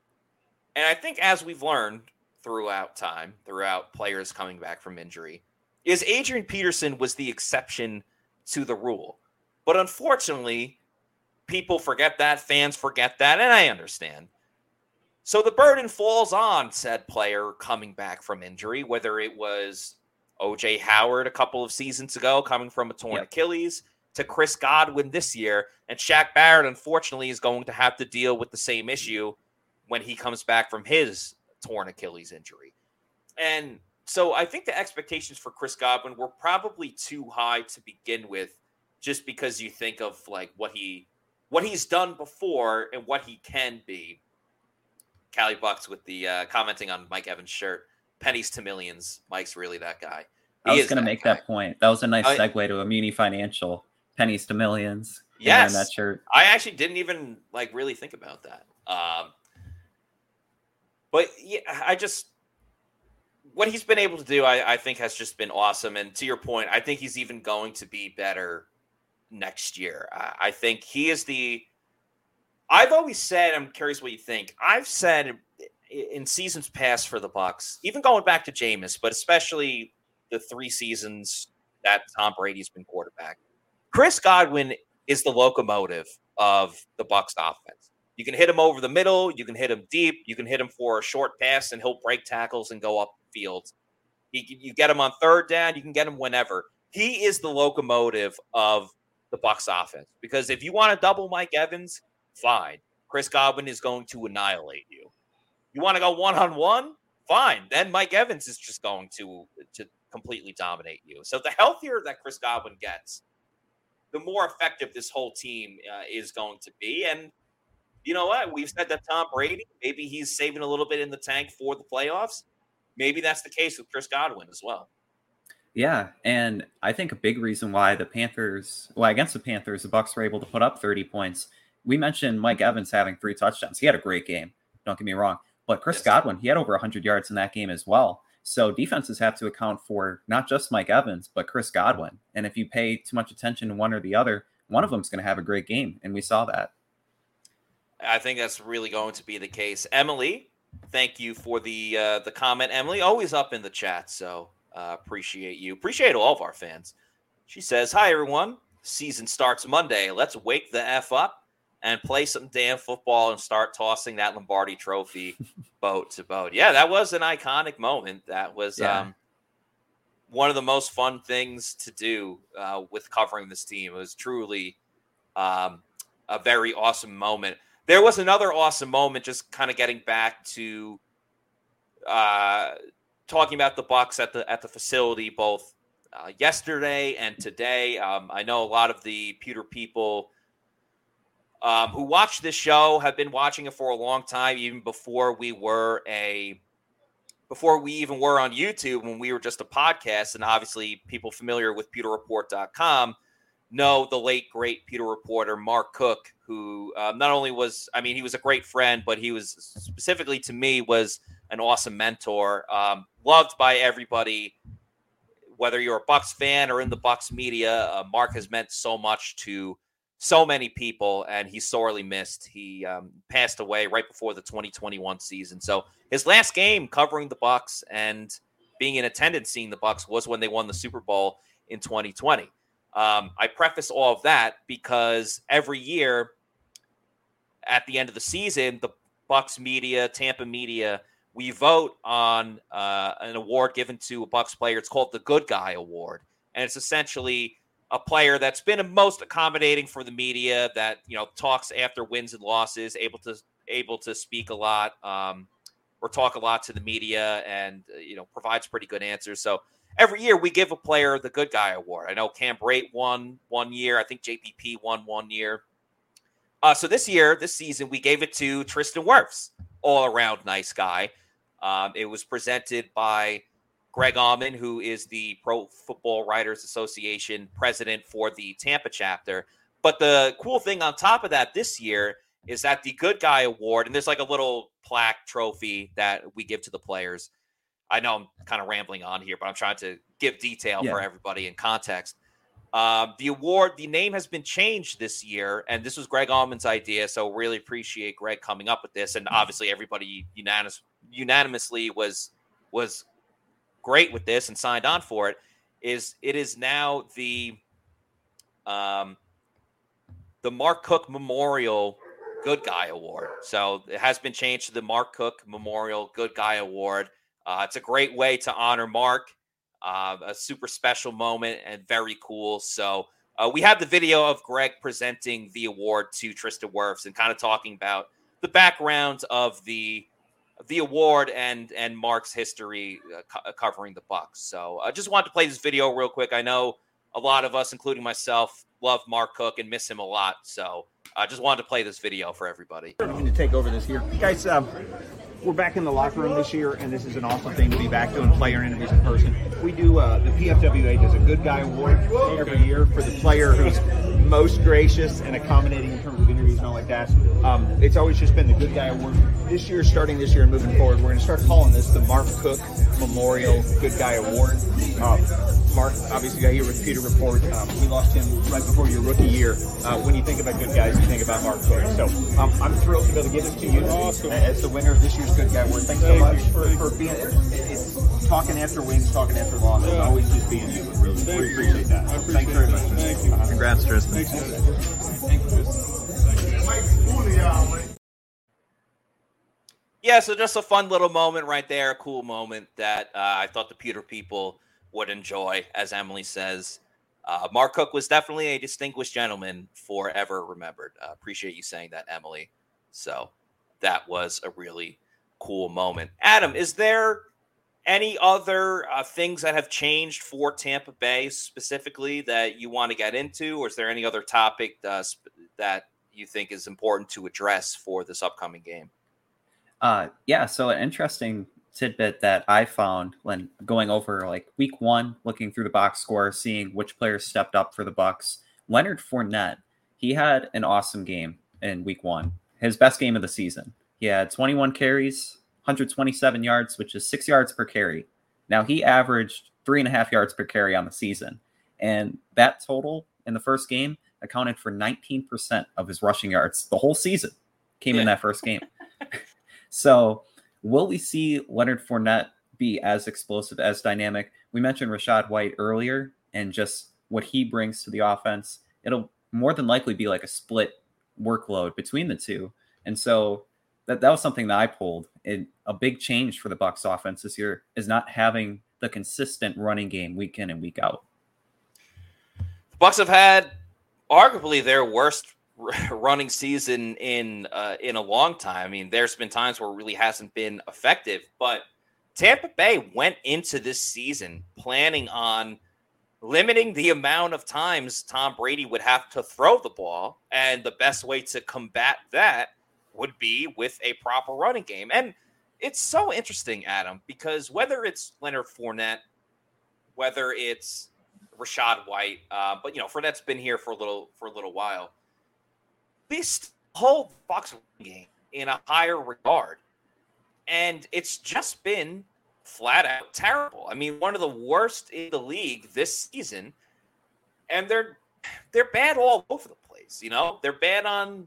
And I think as we've learned throughout time, throughout players coming back from injury, is Adrian Peterson was the exception to the rule. But unfortunately, people forget that, fans forget that, and I understand. So the burden falls on said player coming back from injury, whether it was OJ Howard a couple of seasons ago coming from a torn Yep. Achilles to Chris Godwin this year. And Shaq Barrett, unfortunately, is going to have to deal with the same issue when he comes back from his torn Achilles injury. And so I think the expectations for Chris Godwin were probably too high to begin with, just because you think of like what he what he's done before and what he can be. Callie Bucks with the uh, commenting on Mike Evans' shirt, pennies to millions. Mike's really that guy. I was going to make guy. that point. That was a nice I- segue to Imuni Financial, pennies to millions. Yes. that shirt. I actually didn't even like really think about that. Um, but yeah, I just what he's been able to do, I, I think, has just been awesome. And to your point, I think he's even going to be better next year. I, I think he is the. I've always said, I'm curious what you think. I've said in seasons past for the Bucks, even going back to Jameis, but especially the three seasons that Tom Brady's been quarterback. Chris Godwin is the locomotive of the Bucks offense. You can hit him over the middle, you can hit him deep, you can hit him for a short pass, and he'll break tackles and go up the field. He, you get him on third down, you can get him whenever. He is the locomotive of the Bucks offense because if you want to double Mike Evans, fine. Chris Godwin is going to annihilate you. You want to go one on one, fine. Then Mike Evans is just going to to completely dominate you. So the healthier that Chris Godwin gets, the more effective this whole team uh, is going to be. And you know what? We've said that Tom Brady, maybe he's saving a little bit in the tank for the playoffs. Maybe that's the case with Chris Godwin as well. Yeah, and I think a big reason why the Panthers, well, against the Panthers, the Bucks were able to put up 30 points. We mentioned Mike Evans having three touchdowns. He had a great game. Don't get me wrong. But Chris Yes. Godwin, he had over 100 yards in that game as well. So defenses have to account for not just Mike Evans, but Chris Godwin. And if you pay too much attention to one or the other, one of them's going to have a great game. And we saw that. I think that's really going to be the case. Emily, thank you for the uh, the comment. Emily, always up in the chat, so uh, appreciate you. Appreciate all of our fans. She says, "Hi everyone. Season starts Monday. Let's wake the f up and play some damn football and start tossing that Lombardi Trophy boat to boat." Yeah, that was an iconic moment. That was Yeah. um, one of the most fun things to do uh, with covering this team. It was truly um, a very awesome moment. There was another awesome moment, just kind of getting back to uh, talking about the Bucks at the at the facility, both uh, yesterday and today. Um, I know a lot of the pewter people um, who watch this show have been watching it for a long time, even before we were a before we even were on YouTube when we were just a podcast. And obviously, people familiar with pewterreport.com know the late great Pewter reporter Mark Cook, who um, not only was, I mean, he was a great friend, but he was specifically to me was an awesome mentor, um, loved by everybody. Whether you're a Bucks fan or in the Bucks media, uh, Mark has meant so much to so many people, and he's sorely missed. He um, passed away right before the 2021 season. So his last game covering the Bucks and being in attendance seeing the Bucks was when they won the Super Bowl in 2020. Um, I preface all of that because every year at the end of the season, the Bucks media, Tampa media, we vote on uh, an award given to a Bucks player. It's called the Good Guy Award, and it's essentially a player that's been most accommodating for the media, that you know talks after wins and losses, able to able to speak a lot um, or talk a lot to the media, and uh, you know provides pretty good answers. So every year we give a player the good guy award. I know Cam Brate won one year. I think JPP won one year. Uh, so this year, this season, we gave it to Tristan Wirfs, all around nice guy. Um, it was presented by Greg Auman, who is the Pro Football Writers Association president for the Tampa chapter. But the cool thing on top of that this year is that the Good Guy Award, and there's like a little plaque trophy that we give to the players. I know I'm kind of rambling on here, but I'm trying to give detail for everybody in context. Um, the award, the name has been changed this year, and this was Greg Auman's idea. So really appreciate Greg coming up with this, and obviously everybody unanimous, unanimously was was great with this and signed on for it. Is it is now the um, the Mark Cook Memorial Good Guy Award. So it has been changed to the Mark Cook Memorial Good Guy Award. Uh, it's a great way to honor Mark. Uh, a super special moment and very cool. So uh, we have the video of Greg presenting the award to Tristan Wirfs and kind of talking about the background of the the award and and Mark's history uh, co- covering the Bucks. So I just wanted to play this video real quick. I know a lot of us, including myself, love Mark Cook and miss him a lot. So I just wanted to play this video for everybody. I need to take over this here. Guys, um, we're back in the locker room this year, and this is an awesome thing to be back doing player interviews in person. We do uh, the PFWA does a good guy award every year for the player who's most gracious and accommodating in terms of interviews and all like that. Um, it's always just been the good guy award. This year, starting this year and moving forward, we're going to start calling this the Mark Cook Memorial Good Guy Award. Um, Mark obviously got here with Pewter Report. Um, we lost him right before your rookie year. Uh, when you think about good guys, you think about Mark Cook. So um, I'm thrilled to be able to give this to you Awesome. as the winner of this year's Good Guy Award. Thanks so much for, for being it's talking after wins, talking after losses, Yeah. always just being you. Really, Thank we you. appreciate that. I appreciate Thanks very that. much. Thank you. Congrats, Tristan. Thanks, man. Yeah, so just a fun little moment right there, a cool moment that uh, I thought the Pewter people would enjoy, as Emily says. Uh, Mark Cook was definitely a distinguished gentleman, forever remembered. Uh, appreciate you saying that, Emily. So that was a really cool moment. Adam, is there any other uh, things that have changed for Tampa Bay specifically that you want to get into, or is there any other topic uh, that you think is important to address for this upcoming game? Uh, yeah, so an interesting tidbit that I found when going over like week one, looking through the box score, seeing which players stepped up for the Bucks. Leonard Fournette, he had an awesome game in week one, his best game of the season. He had 21 carries, 127 yards, which is six yards per carry. Now he averaged three and a half yards per carry on the season, and that total in the first game accounted for 19% of his rushing yards the whole season. Came in that first game. So, will we see Leonard Fournette be as explosive, as dynamic? We mentioned Rachaad White earlier and just what he brings to the offense. It'll more than likely be like a split workload between the two. And so that, that was something that I pulled. And a big change for the Bucks offense this year is not having the consistent running game week in and week out. The Bucks have had arguably their worst running season in uh, in a long time. I mean, there's been times where it really hasn't been effective, but Tampa Bay went into this season planning on limiting the amount of times Tom Brady would have to throw the ball, and the best way to combat that would be with a proper running game. And it's so interesting, Adam, because whether it's Leonard Fournette, whether it's Rachaad White, uh, but you know, Fournette's been here for a little for a little while. This whole Bucks game in a higher regard, and it's just been flat out terrible. I mean, one of the worst in the league this season, and they're they're bad all over the place. You know, they're bad on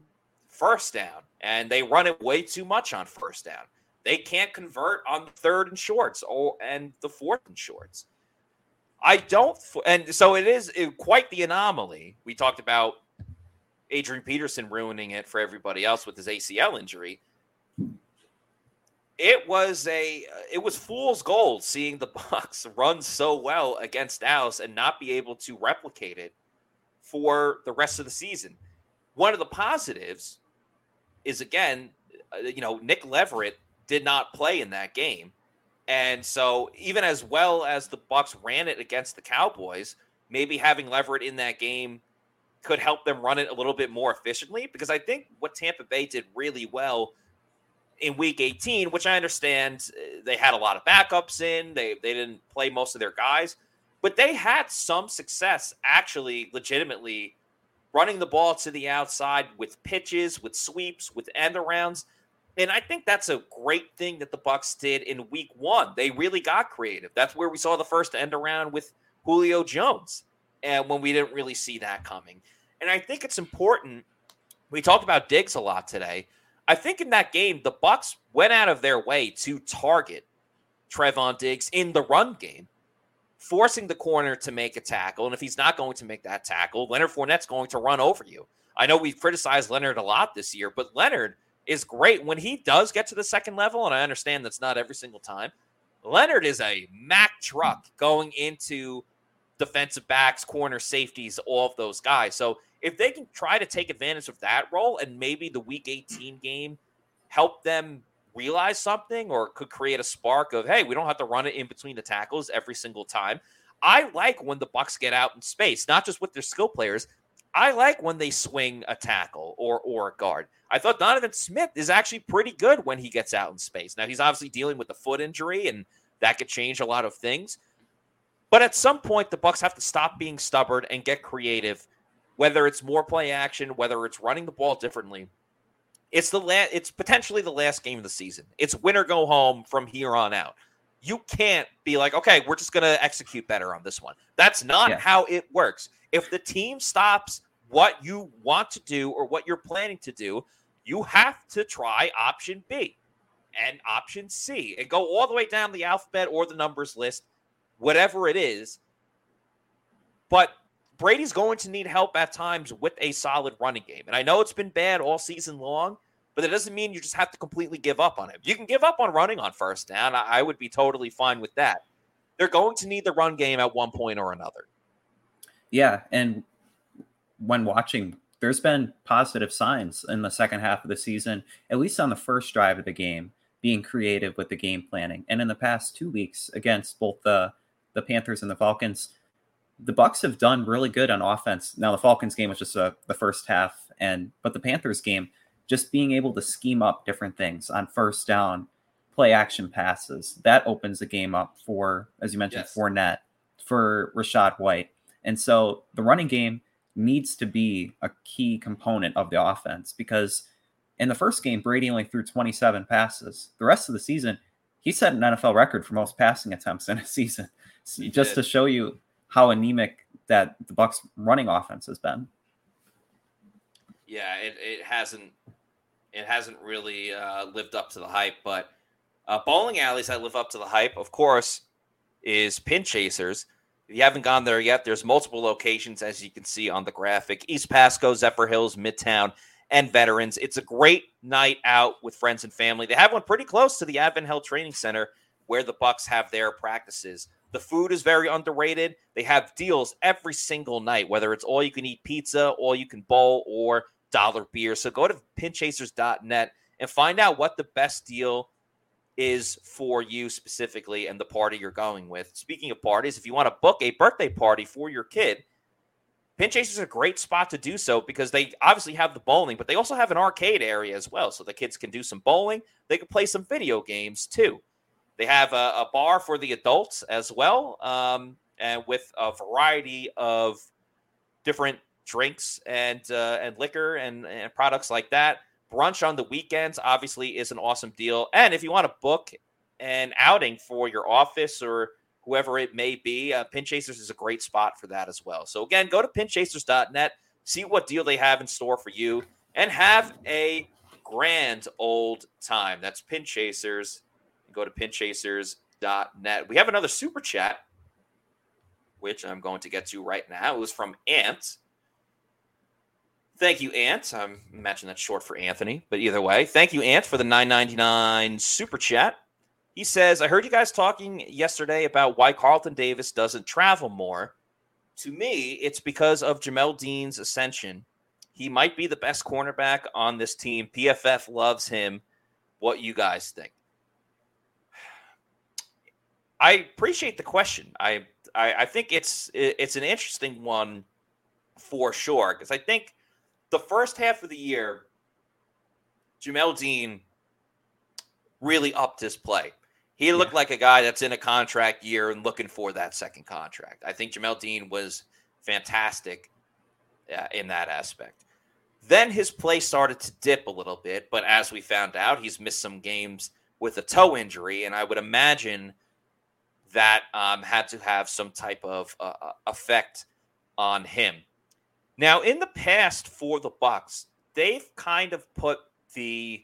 first down, and they run it way too much on first down. They can't convert on third and shorts or and the fourth and shorts. I don't, and so it is quite the anomaly. We talked about Adrian Peterson ruining it for everybody else with his ACL injury. It was a, uh, it was fool's gold seeing the Bucks run so well against Dallas and not be able to replicate it for the rest of the season. One of the positives is again, uh, you know, Nick Leverett did not play in that game. And so, even as well as the Bucks ran it against the Cowboys, maybe having Leverett in that game could help them run it a little bit more efficiently. Because I think what Tampa Bay did really well in Week 18, which I understand uh, they had a lot of backups in, they they didn't play most of their guys, but they had some success actually, legitimately running the ball to the outside with pitches, with sweeps, with end arounds. And I think that's a great thing that the Bucks did in week one. They really got creative. That's where we saw the first end around with Julio Jones. And when we didn't really see that coming. And I think it's important. We talked about Diggs a lot today. I think in that game, the Bucks went out of their way to target Trevon Diggs in the run game, forcing the corner to make a tackle. And if he's not going to make that tackle, Leonard Fournette's going to run over you. I know we've criticized Leonard a lot this year, but Leonard is great when he does get to the second level. And I understand that's not every single time. Leonard is a Mack truck going into defensive backs, corner safeties, all of those guys. So if they can try to take advantage of that role and maybe the week 18 game help them realize something or could create a spark of, hey, we don't have to run it in between the tackles every single time. I like when the Bucks get out in space, not just with their skill players. I like when they swing a tackle or or a guard. I thought Donovan Smith is actually pretty good when he gets out in space. Now he's obviously dealing with the foot injury, and that could change a lot of things. But at some point, the Bucks have to stop being stubborn and get creative. Whether it's more play action, whether it's running the ball differently, it's the last. It's potentially the last game of the season. It's win or go home from here on out. You can't be like, okay, we're just going to execute better on this one. That's not Yeah. how it works. If the team stops what you want to do or what you're planning to do, you have to try option B and option C and go all the way down the alphabet or the numbers list, whatever it is. But Brady's going to need help at times with a solid running game. And I know it's been bad all season long, but that doesn't mean you just have to completely give up on him. You can give up on running on first down. I, I would be totally fine with that. They're going to need the run game at one point or another. Yeah, and when watching, there's been positive signs in the second half of the season, at least on the first drive of the game, being creative with the game planning. And in the past two weeks against both the the Panthers and the Falcons, the Bucks have done really good on offense. Now the Falcons game was just a, the first half, and but the Panthers game, just being able to scheme up different things on first down, play action passes, that opens the game up for, as you mentioned, Yes. Fournette, for Rachaad White. And so the running game needs to be a key component of the offense because in the first game, Brady only threw 27 passes. The rest of the season, he set an NFL record for most passing attempts in a season. So just did. to show you how anemic that the Bucks running offense has been. Yeah, it, it hasn't it hasn't really uh, lived up to the hype, but uh, bowling alleys that live up to the hype, of course, is Pinchasers. If you haven't gone there yet, there's multiple locations as you can see on the graphic: East Pasco, Zephyrhills, Midtown, and Veterans. It's a great night out with friends and family. They have one pretty close to the AdventHealth Training Center where the Bucks have their practices. The food is very underrated. They have deals every single night, whether it's all you can eat pizza, all you can bowl, or dollar beer. So go to pinchasers.net and find out what the best deal is for you specifically and the party you're going with. Speaking of parties, if you want to book a birthday party for your kid, Pinchasers is a great spot to do so because they obviously have the bowling, but they also have an arcade area as well. So the kids can do some bowling. They can play some video games too. They have a, a bar for the adults as well, um, and with a variety of different drinks and uh, and liquor and, and products like that. Brunch on the weekends obviously is an awesome deal. And if you want to book an outing for your office or whoever it may be, uh, Pinchasers is a great spot for that as well. So again, go to pinchasers.net, see what deal they have in store for you, and have a grand old time. That's Pinchasers. Go to pinchasers.net. We have another super chat, which I'm going to get to right now. It was from Ant. Thank you, Ant. I imagine that's short for Anthony, but either way, thank you, Ant, for the 9.99 super chat. He says, "I heard you guys talking yesterday about why Carlton Davis doesn't travel more. To me, it's because of Jamel Dean's ascension. He might be the best cornerback on this team. PFF loves him. What you guys think?" I appreciate the question. I I, I think it's it's an interesting one for sure because I think the first half of the year, Jamel Dean really upped his play. He looked like a guy that's in a contract year and looking for that second contract. I think Jamel Dean was fantastic uh, in that aspect. Then his play started to dip a little bit, but as we found out, he's missed some games with a toe injury, and I would imagine that um, had to have some type of uh, uh, effect on him. Now, in the past for the Bucks, they've kind of put the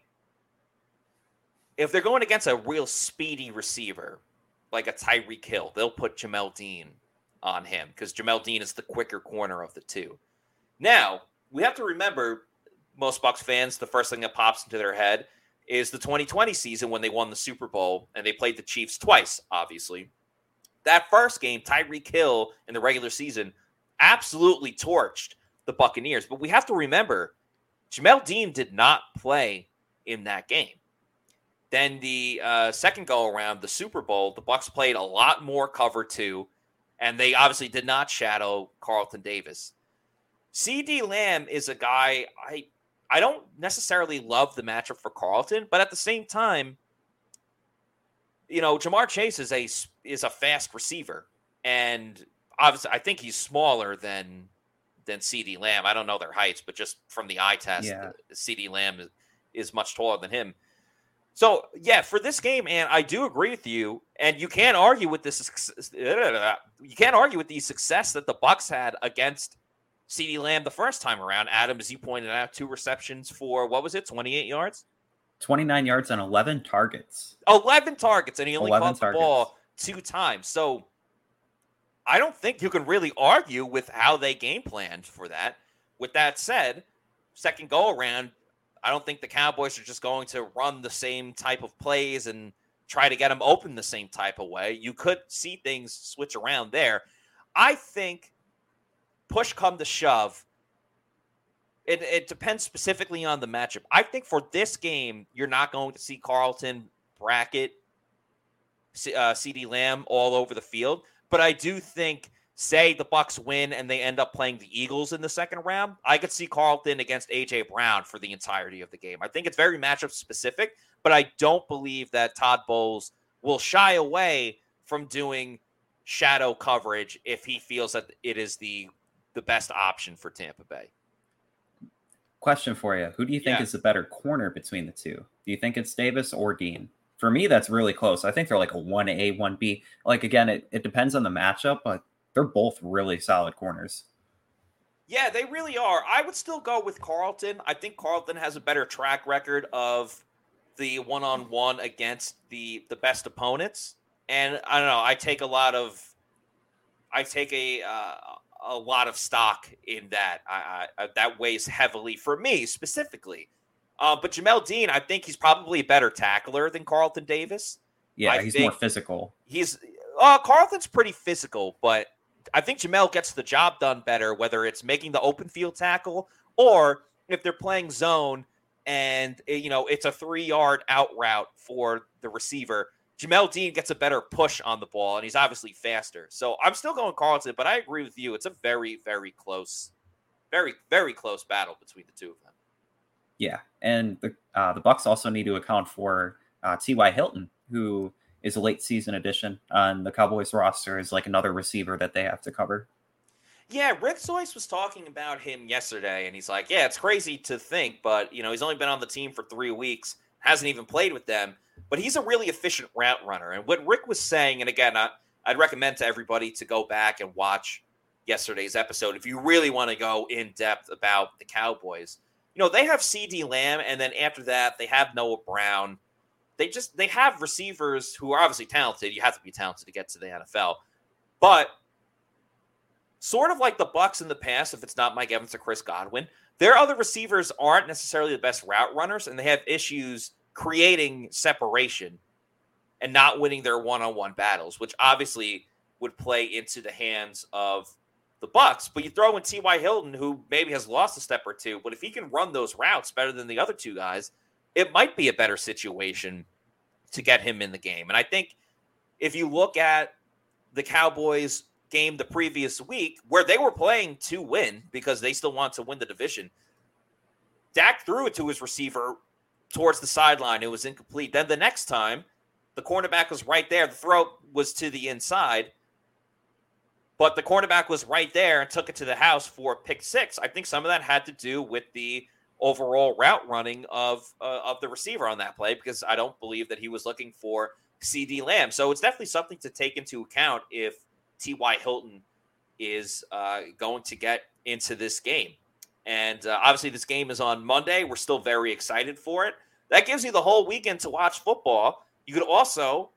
if they're going against a real speedy receiver like a Tyreek Hill, they'll put Jamel Dean on him because Jamel Dean is the quicker corner of the two. Now, we have to remember most Bucks fans, the first thing that pops into their head is the 2020 season when they won the Super Bowl and they played the Chiefs twice, obviously. That first game, Tyreek Hill in the regular season absolutely torched the Buccaneers. But we have to remember Jamel Dean did not play in that game. Then the uh, second go around, the Super Bowl, the Bucks played a lot more cover two, and they obviously did not shadow Carlton Davis. CeeDee Lamb is a guy I I don't necessarily love the matchup for Carlton, but at the same time, you know, Ja'Marr Chase is a is a fast receiver, and obviously, I think he's smaller than than CeeDee Lamb. I don't know their heights, but just from the eye test, Yeah. CeeDee Lamb is, is much taller than him. So yeah, for this game, and I do agree with you, and you can't argue with this. You can't argue with the success that the Bucks had against CeeDee Lamb the first time around. Adam, as you pointed out, two receptions for what was it, twenty eight yards, 29 yards on 11 targets. eleven targets, and he only 11 caught the ball two times. So I don't think you can really argue with how they game planned for that. With that said, second go around, I don't think the Cowboys are just going to run the same type of plays and try to get them open the same type of way. You could see things switch around there. I think push come to shove. It, it depends specifically on the matchup. I think for this game, you're not going to see Carlton bracket uh, CeeDee Lamb all over the field. But I do think, say the Bucks win and they end up playing the Eagles in the second round, I could see Carlton against AJ Brown for the entirety of the game. I think it's very matchup specific, but I don't believe that Todd Bowles will shy away from doing shadow coverage if he feels that it is the the best option for Tampa Bay. Question for you. Who do you think Yeah. is the better corner between the two? Do you think it's Davis or Dean? For me, that's really close. I think they're like a 1A, 1B. Like, again, it, it depends on the matchup, but they're both really solid corners. Yeah, they really are. I would still go with Carlton. I think Carlton has a better track record of the one-on-one against the the best opponents, and I don't know. I take a lot of, I take a uh, a lot of stock in that. I, I that weighs heavily for me specifically. Uh, but Jamel Dean, I think he's probably a better tackler than Carlton Davis Yeah, I he's more physical. he's uh Carlton's pretty physical, but I think Jamel gets the job done better, whether it's making the open field tackle or if they're playing zone and eh, you know it's a three yard out route for the receiver. Jamel Dean gets a better push on the ball, and he's obviously faster. So I'm still going Carlton, but I agree with you. It's a very, very close, very, very close battle between the two of them. Yeah, and the uh, the Bucks also need to account for uh, T.Y. Hilton, who is a late season addition on the Cowboys roster, is like another receiver that they have to cover. Yeah, Rick Zoyce was talking about him yesterday, and he's like, "Yeah, it's crazy to think, but you know, he's only been on the team for three weeks, hasn't even played with them, but he's a really efficient route runner." And what Rick was saying, and again, I, I'd recommend to everybody to go back and watch yesterday's episode if you really want to go in depth about the Cowboys. You know, they have CeeDee Lamb, and then after that, they have Noah Brown. They just they have receivers who are obviously talented. You have to be talented to get to the NFL, but sort of like the Bucks in the past, if it's not Mike Evans or Chris Godwin, their other receivers aren't necessarily the best route runners, and they have issues creating separation and not winning their one-on-one battles, which obviously would play into the hands of the Bucks. But you throw in T.Y. Hilton, who maybe has lost a step or two, but if he can run those routes better than the other two guys, it might be a better situation to get him in the game. And I think if you look at the Cowboys game the previous week where they were playing to win because they still want to win the division. Dak threw it to his receiver towards the sideline. It was incomplete. Then the next time, the cornerback was right there. The throw was to the inside, but the cornerback was right there and took it to the house for pick six. I think some of that had to do with the overall route running of uh, of the receiver on that play because I don't believe that he was looking for CeeDee Lamb. So it's definitely something to take into account if T.Y. Hilton is uh, going to get into this game. And uh, obviously, this game is on Monday. We're still very excited for it. That gives you the whole weekend to watch football. You could also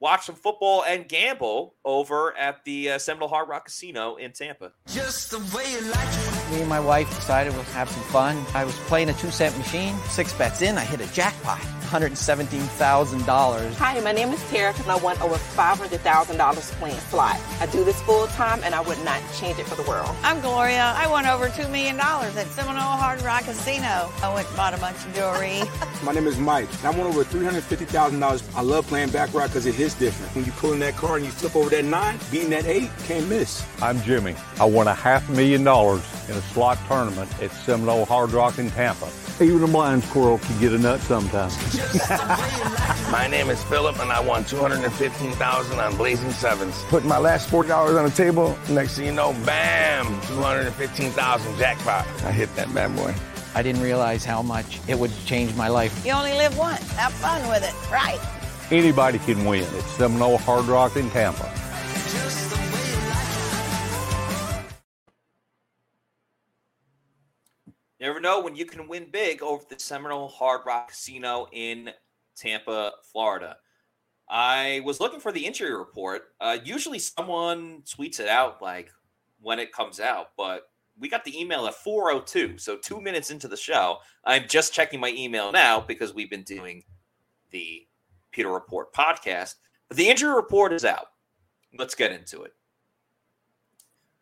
watch some football and gamble over at the uh, Seminole Hard Rock Casino in Tampa. Just the way you like it. Me and my wife decided we'll have some fun. I was playing a two cent machine. Six bets in, I hit a jackpot. $117,000. Hi, my name is Tara, and I won over $500,000 playing slot. I do this full time, and I would not change it for the world. I'm Gloria. I won over $2 million at Seminole Hard Rock Casino. I went and bought a bunch of jewelry. My name is Mike. and I won over $350,000. I love playing baccarat because it hits different. When you pull in that card and you flip over that nine, beating that eight, can't miss. I'm Jimmy. I won a half million dollars in a slot tournament at Seminole Hard Rock in Tampa. Even a blind squirrel can get a nut sometimes. My name is Philip, and I won 215000 on Blazing Sevens. Putting my last $40 on the table, next thing you know, bam, 215000 jackpot. I hit that bad boy. I didn't realize how much it would change my life. You only live once. Have fun with it, right? Anybody can win at Seminole Hard Rock in Tampa. Know when you can win big over the Seminole Hard Rock Casino in Tampa, Florida. I was looking for the injury report. Uh, usually someone tweets it out like when it comes out, but we got the email at 402. So two minutes into the show, I'm just checking my email now because we've been doing the Pewter Report podcast. But the injury report is out. Let's get into it.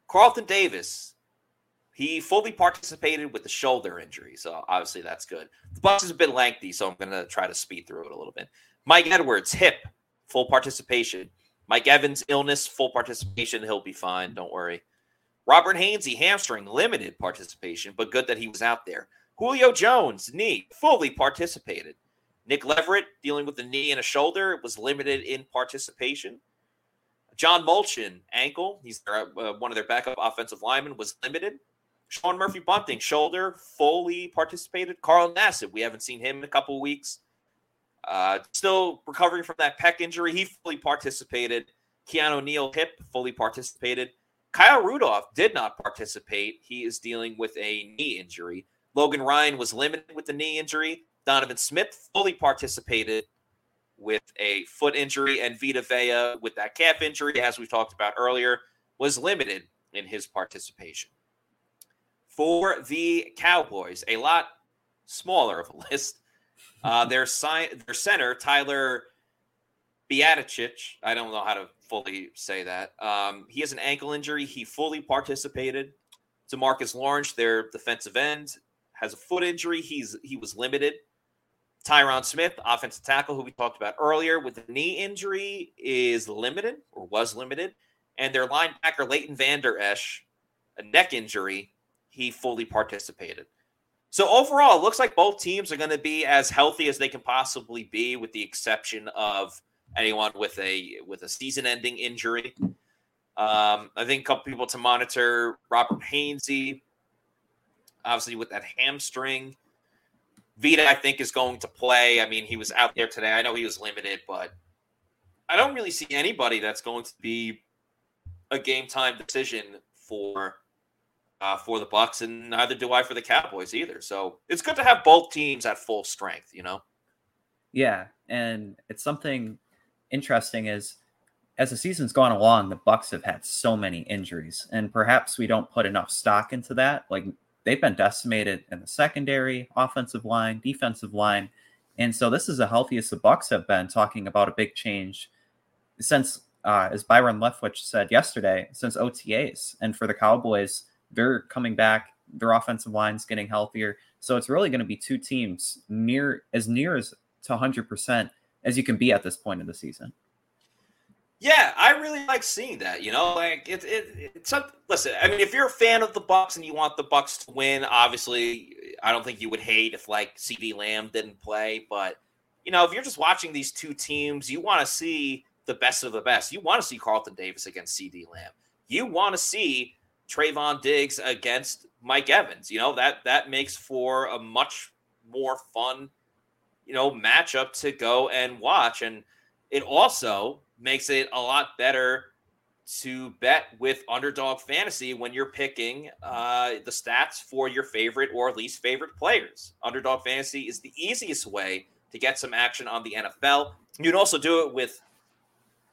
Carlton Davis, he fully participated with the shoulder injury, so obviously that's good. The box is a bit lengthy, so I'm going to try to speed through it a little bit. Mike Edwards, hip, full participation. Mike Evans, illness, full participation. He'll be fine. Don't worry. Robert Hainsey, hamstring, limited participation, but good that he was out there. Julio Jones, knee, fully participated. Nick Leverett, dealing with the knee and a shoulder, was limited in participation. John Molchon, ankle, he's their, uh, one of their backup offensive linemen, was limited. Sean Murphy Bunting, shoulder, fully participated. Carl Nassib, we haven't seen him in a couple weeks. Uh, still recovering from that pec injury. He fully participated. Keanu Neal, hip, fully participated. Kyle Rudolph did not participate. He is dealing with a knee injury. Logan Ryan was limited with the knee injury. Donovan Smith fully participated with a foot injury, and Vita Vea with that calf injury, as we talked about earlier, was limited in his participation. For the Cowboys, a lot smaller of a list. Uh, their, si- their center, Tyler Biadacic, I don't know how to fully say that. Um, he has an ankle injury. He fully participated. DeMarcus Lawrence, their defensive end, has a foot injury. He's he was limited. Tyron Smith, offensive tackle, who we talked about earlier, with a knee injury, is limited or was limited. And their linebacker, Leighton Vander Esch, a neck injury, he fully participated. So overall, it looks like both teams are going to be as healthy as they can possibly be, with the exception of anyone with a with a season-ending injury. Um, I think a couple people to monitor: Robert Hainsey, obviously with that hamstring. Vita, I think, is going to play. I mean, he was out there today. I know he was limited, but I don't really see anybody that's going to be a game time decision for uh, for the Bucks, and neither do I for the Cowboys either. So it's good to have both teams at full strength. You know. Yeah, and it's something interesting is as the season's gone along, the Bucks have had so many injuries, and perhaps we don't put enough stock into that. Like they've been decimated in the secondary, offensive line, defensive line, and so this is the healthiest the Bucks have been. Talking about a big change since, uh, as Byron Leftwich said yesterday, since OTAs, and for the Cowboys, they're coming back. Their offensive line's getting healthier, so it's really going to be two teams near as near as to 100 percent as you can be at this point in the season. Yeah, I really like seeing that. You know, like it, it, it's a, listen. I mean, if you're a fan of the Bucks and you want the Bucks to win, obviously, I don't think you would hate if like CeeDee Lamb didn't play. But you know, if you're just watching these two teams, you want to see the best of the best. You want to see Carlton Davis against CeeDee Lamb. You want to see Trevon Diggs against Mike Evans. You know that that makes for a much more fun, you know, matchup to go and watch. And it also makes it a lot better to bet with underdog fantasy when you're picking uh, the stats for your favorite or least favorite players. Underdog fantasy is the easiest way to get some action on the NFL. You can also do it with,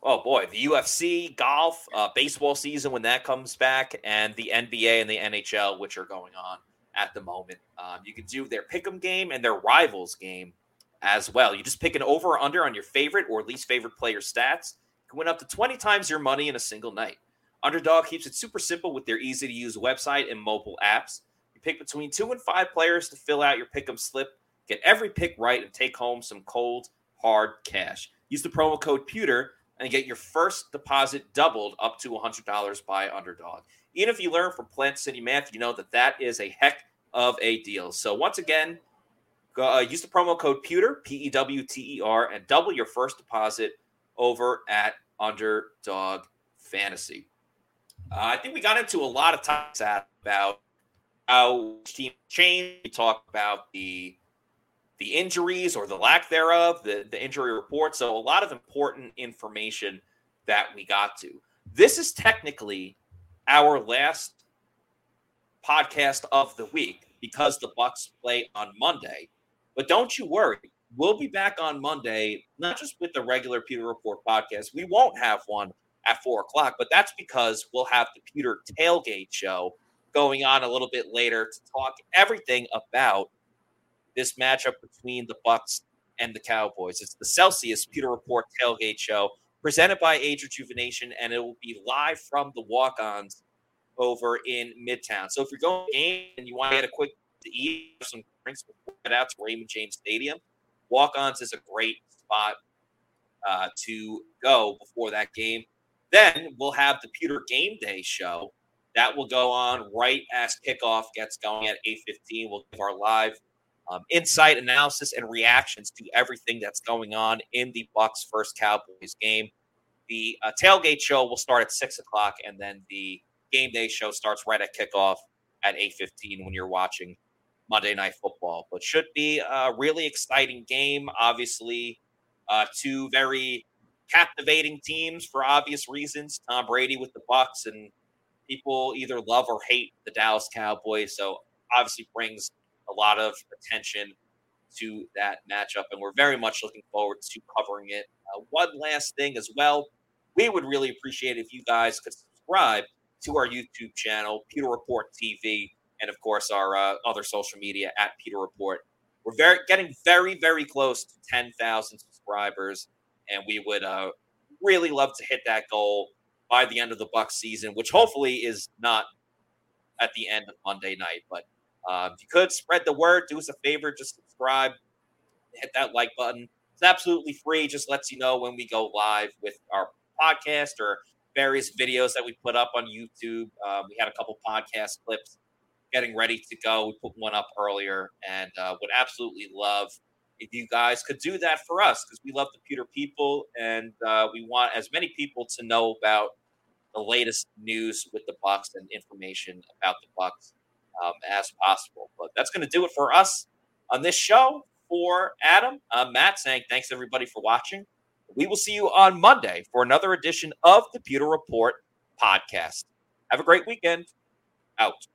oh boy, the UFC, golf, uh, baseball season when that comes back, and the NBA and the NHL, which are going on at the moment. Um, you can do their pick'em game and their rivals game as well. You just pick an over or under on your favorite or least favorite player stats. You can win up to 20 times your money in a single night. Underdog keeps it super simple with their easy to use website and mobile apps. You pick between two and five players to fill out your pick'em slip. Get every pick right and take home some cold, hard cash. Use the promo code PEWTER and get your first deposit doubled up to $100 by Underdog. Even if you learn from Plant City Math, you know that that is a heck of a deal. So once again, go, uh, use the promo code Pewter, P E W T E R, and double your first deposit over at Underdog Fantasy. Uh, I think we got into a lot of topics about how team changed. We talked about the the injuries or the lack thereof, the, the injury report. So a lot of important information that we got to. This is technically our last podcast of the week because the Bucks play on Monday. But don't you worry, we'll be back on Monday, not just with the regular Pewter Report podcast. We won't have one at four o'clock, but that's because we'll have the Pewter Tailgate show going on a little bit later to talk everything about this matchup between the Bucks and the Cowboys. It's the Celsius Pewter Report Tailgate show presented by Age Rejuvenation, and it will be live from the walk-ons over in Midtown. So if you're going to game and you want to get a quick to eat some drinks before head out to Raymond James Stadium, walk-ons is a great spot uh, to go before that game. Then we'll have the Pewter Game Day show that will go on right as kickoff gets going at 8:15. We'll give our live um, insight, analysis, and reactions to everything that's going on in the Bucks' first Cowboys game. The uh, tailgate show will start at six o'clock, and then the game day show starts right at kickoff at 8:15 when you're watching Monday Night Football. But should be a really exciting game. Obviously, uh, two very captivating teams for obvious reasons. Tom Brady with the Bucks, and people either love or hate the Dallas Cowboys. So obviously brings a lot of attention to that matchup, and we're very much looking forward to covering it. Uh, one last thing as well, we would really appreciate if you guys could subscribe to our YouTube channel, Pewter Report TV, and of course our uh, other social media at Pewter Report. We're very getting very very close to 10,000 subscribers, and we would uh, really love to hit that goal by the end of the Bucks season, which hopefully is not at the end of Monday night. But uh, if you could spread the word, do us a favor, just subscribe, hit that like button. It's absolutely free. Just lets you know when we go live with our podcast or various videos that we put up on YouTube. Um, we had a couple podcast clips getting ready to go. We put one up earlier and uh, would absolutely love if you guys could do that for us because we love the Pewter people and uh, we want as many people to know about the latest news with the Bucks and information about the Bucks um, as possible. But that's going to do it for us on this show. For Adam, I'm Matt saying thanks everybody for watching. We will see you on Monday for another edition of the Pewter Report podcast. Have a great weekend. Out.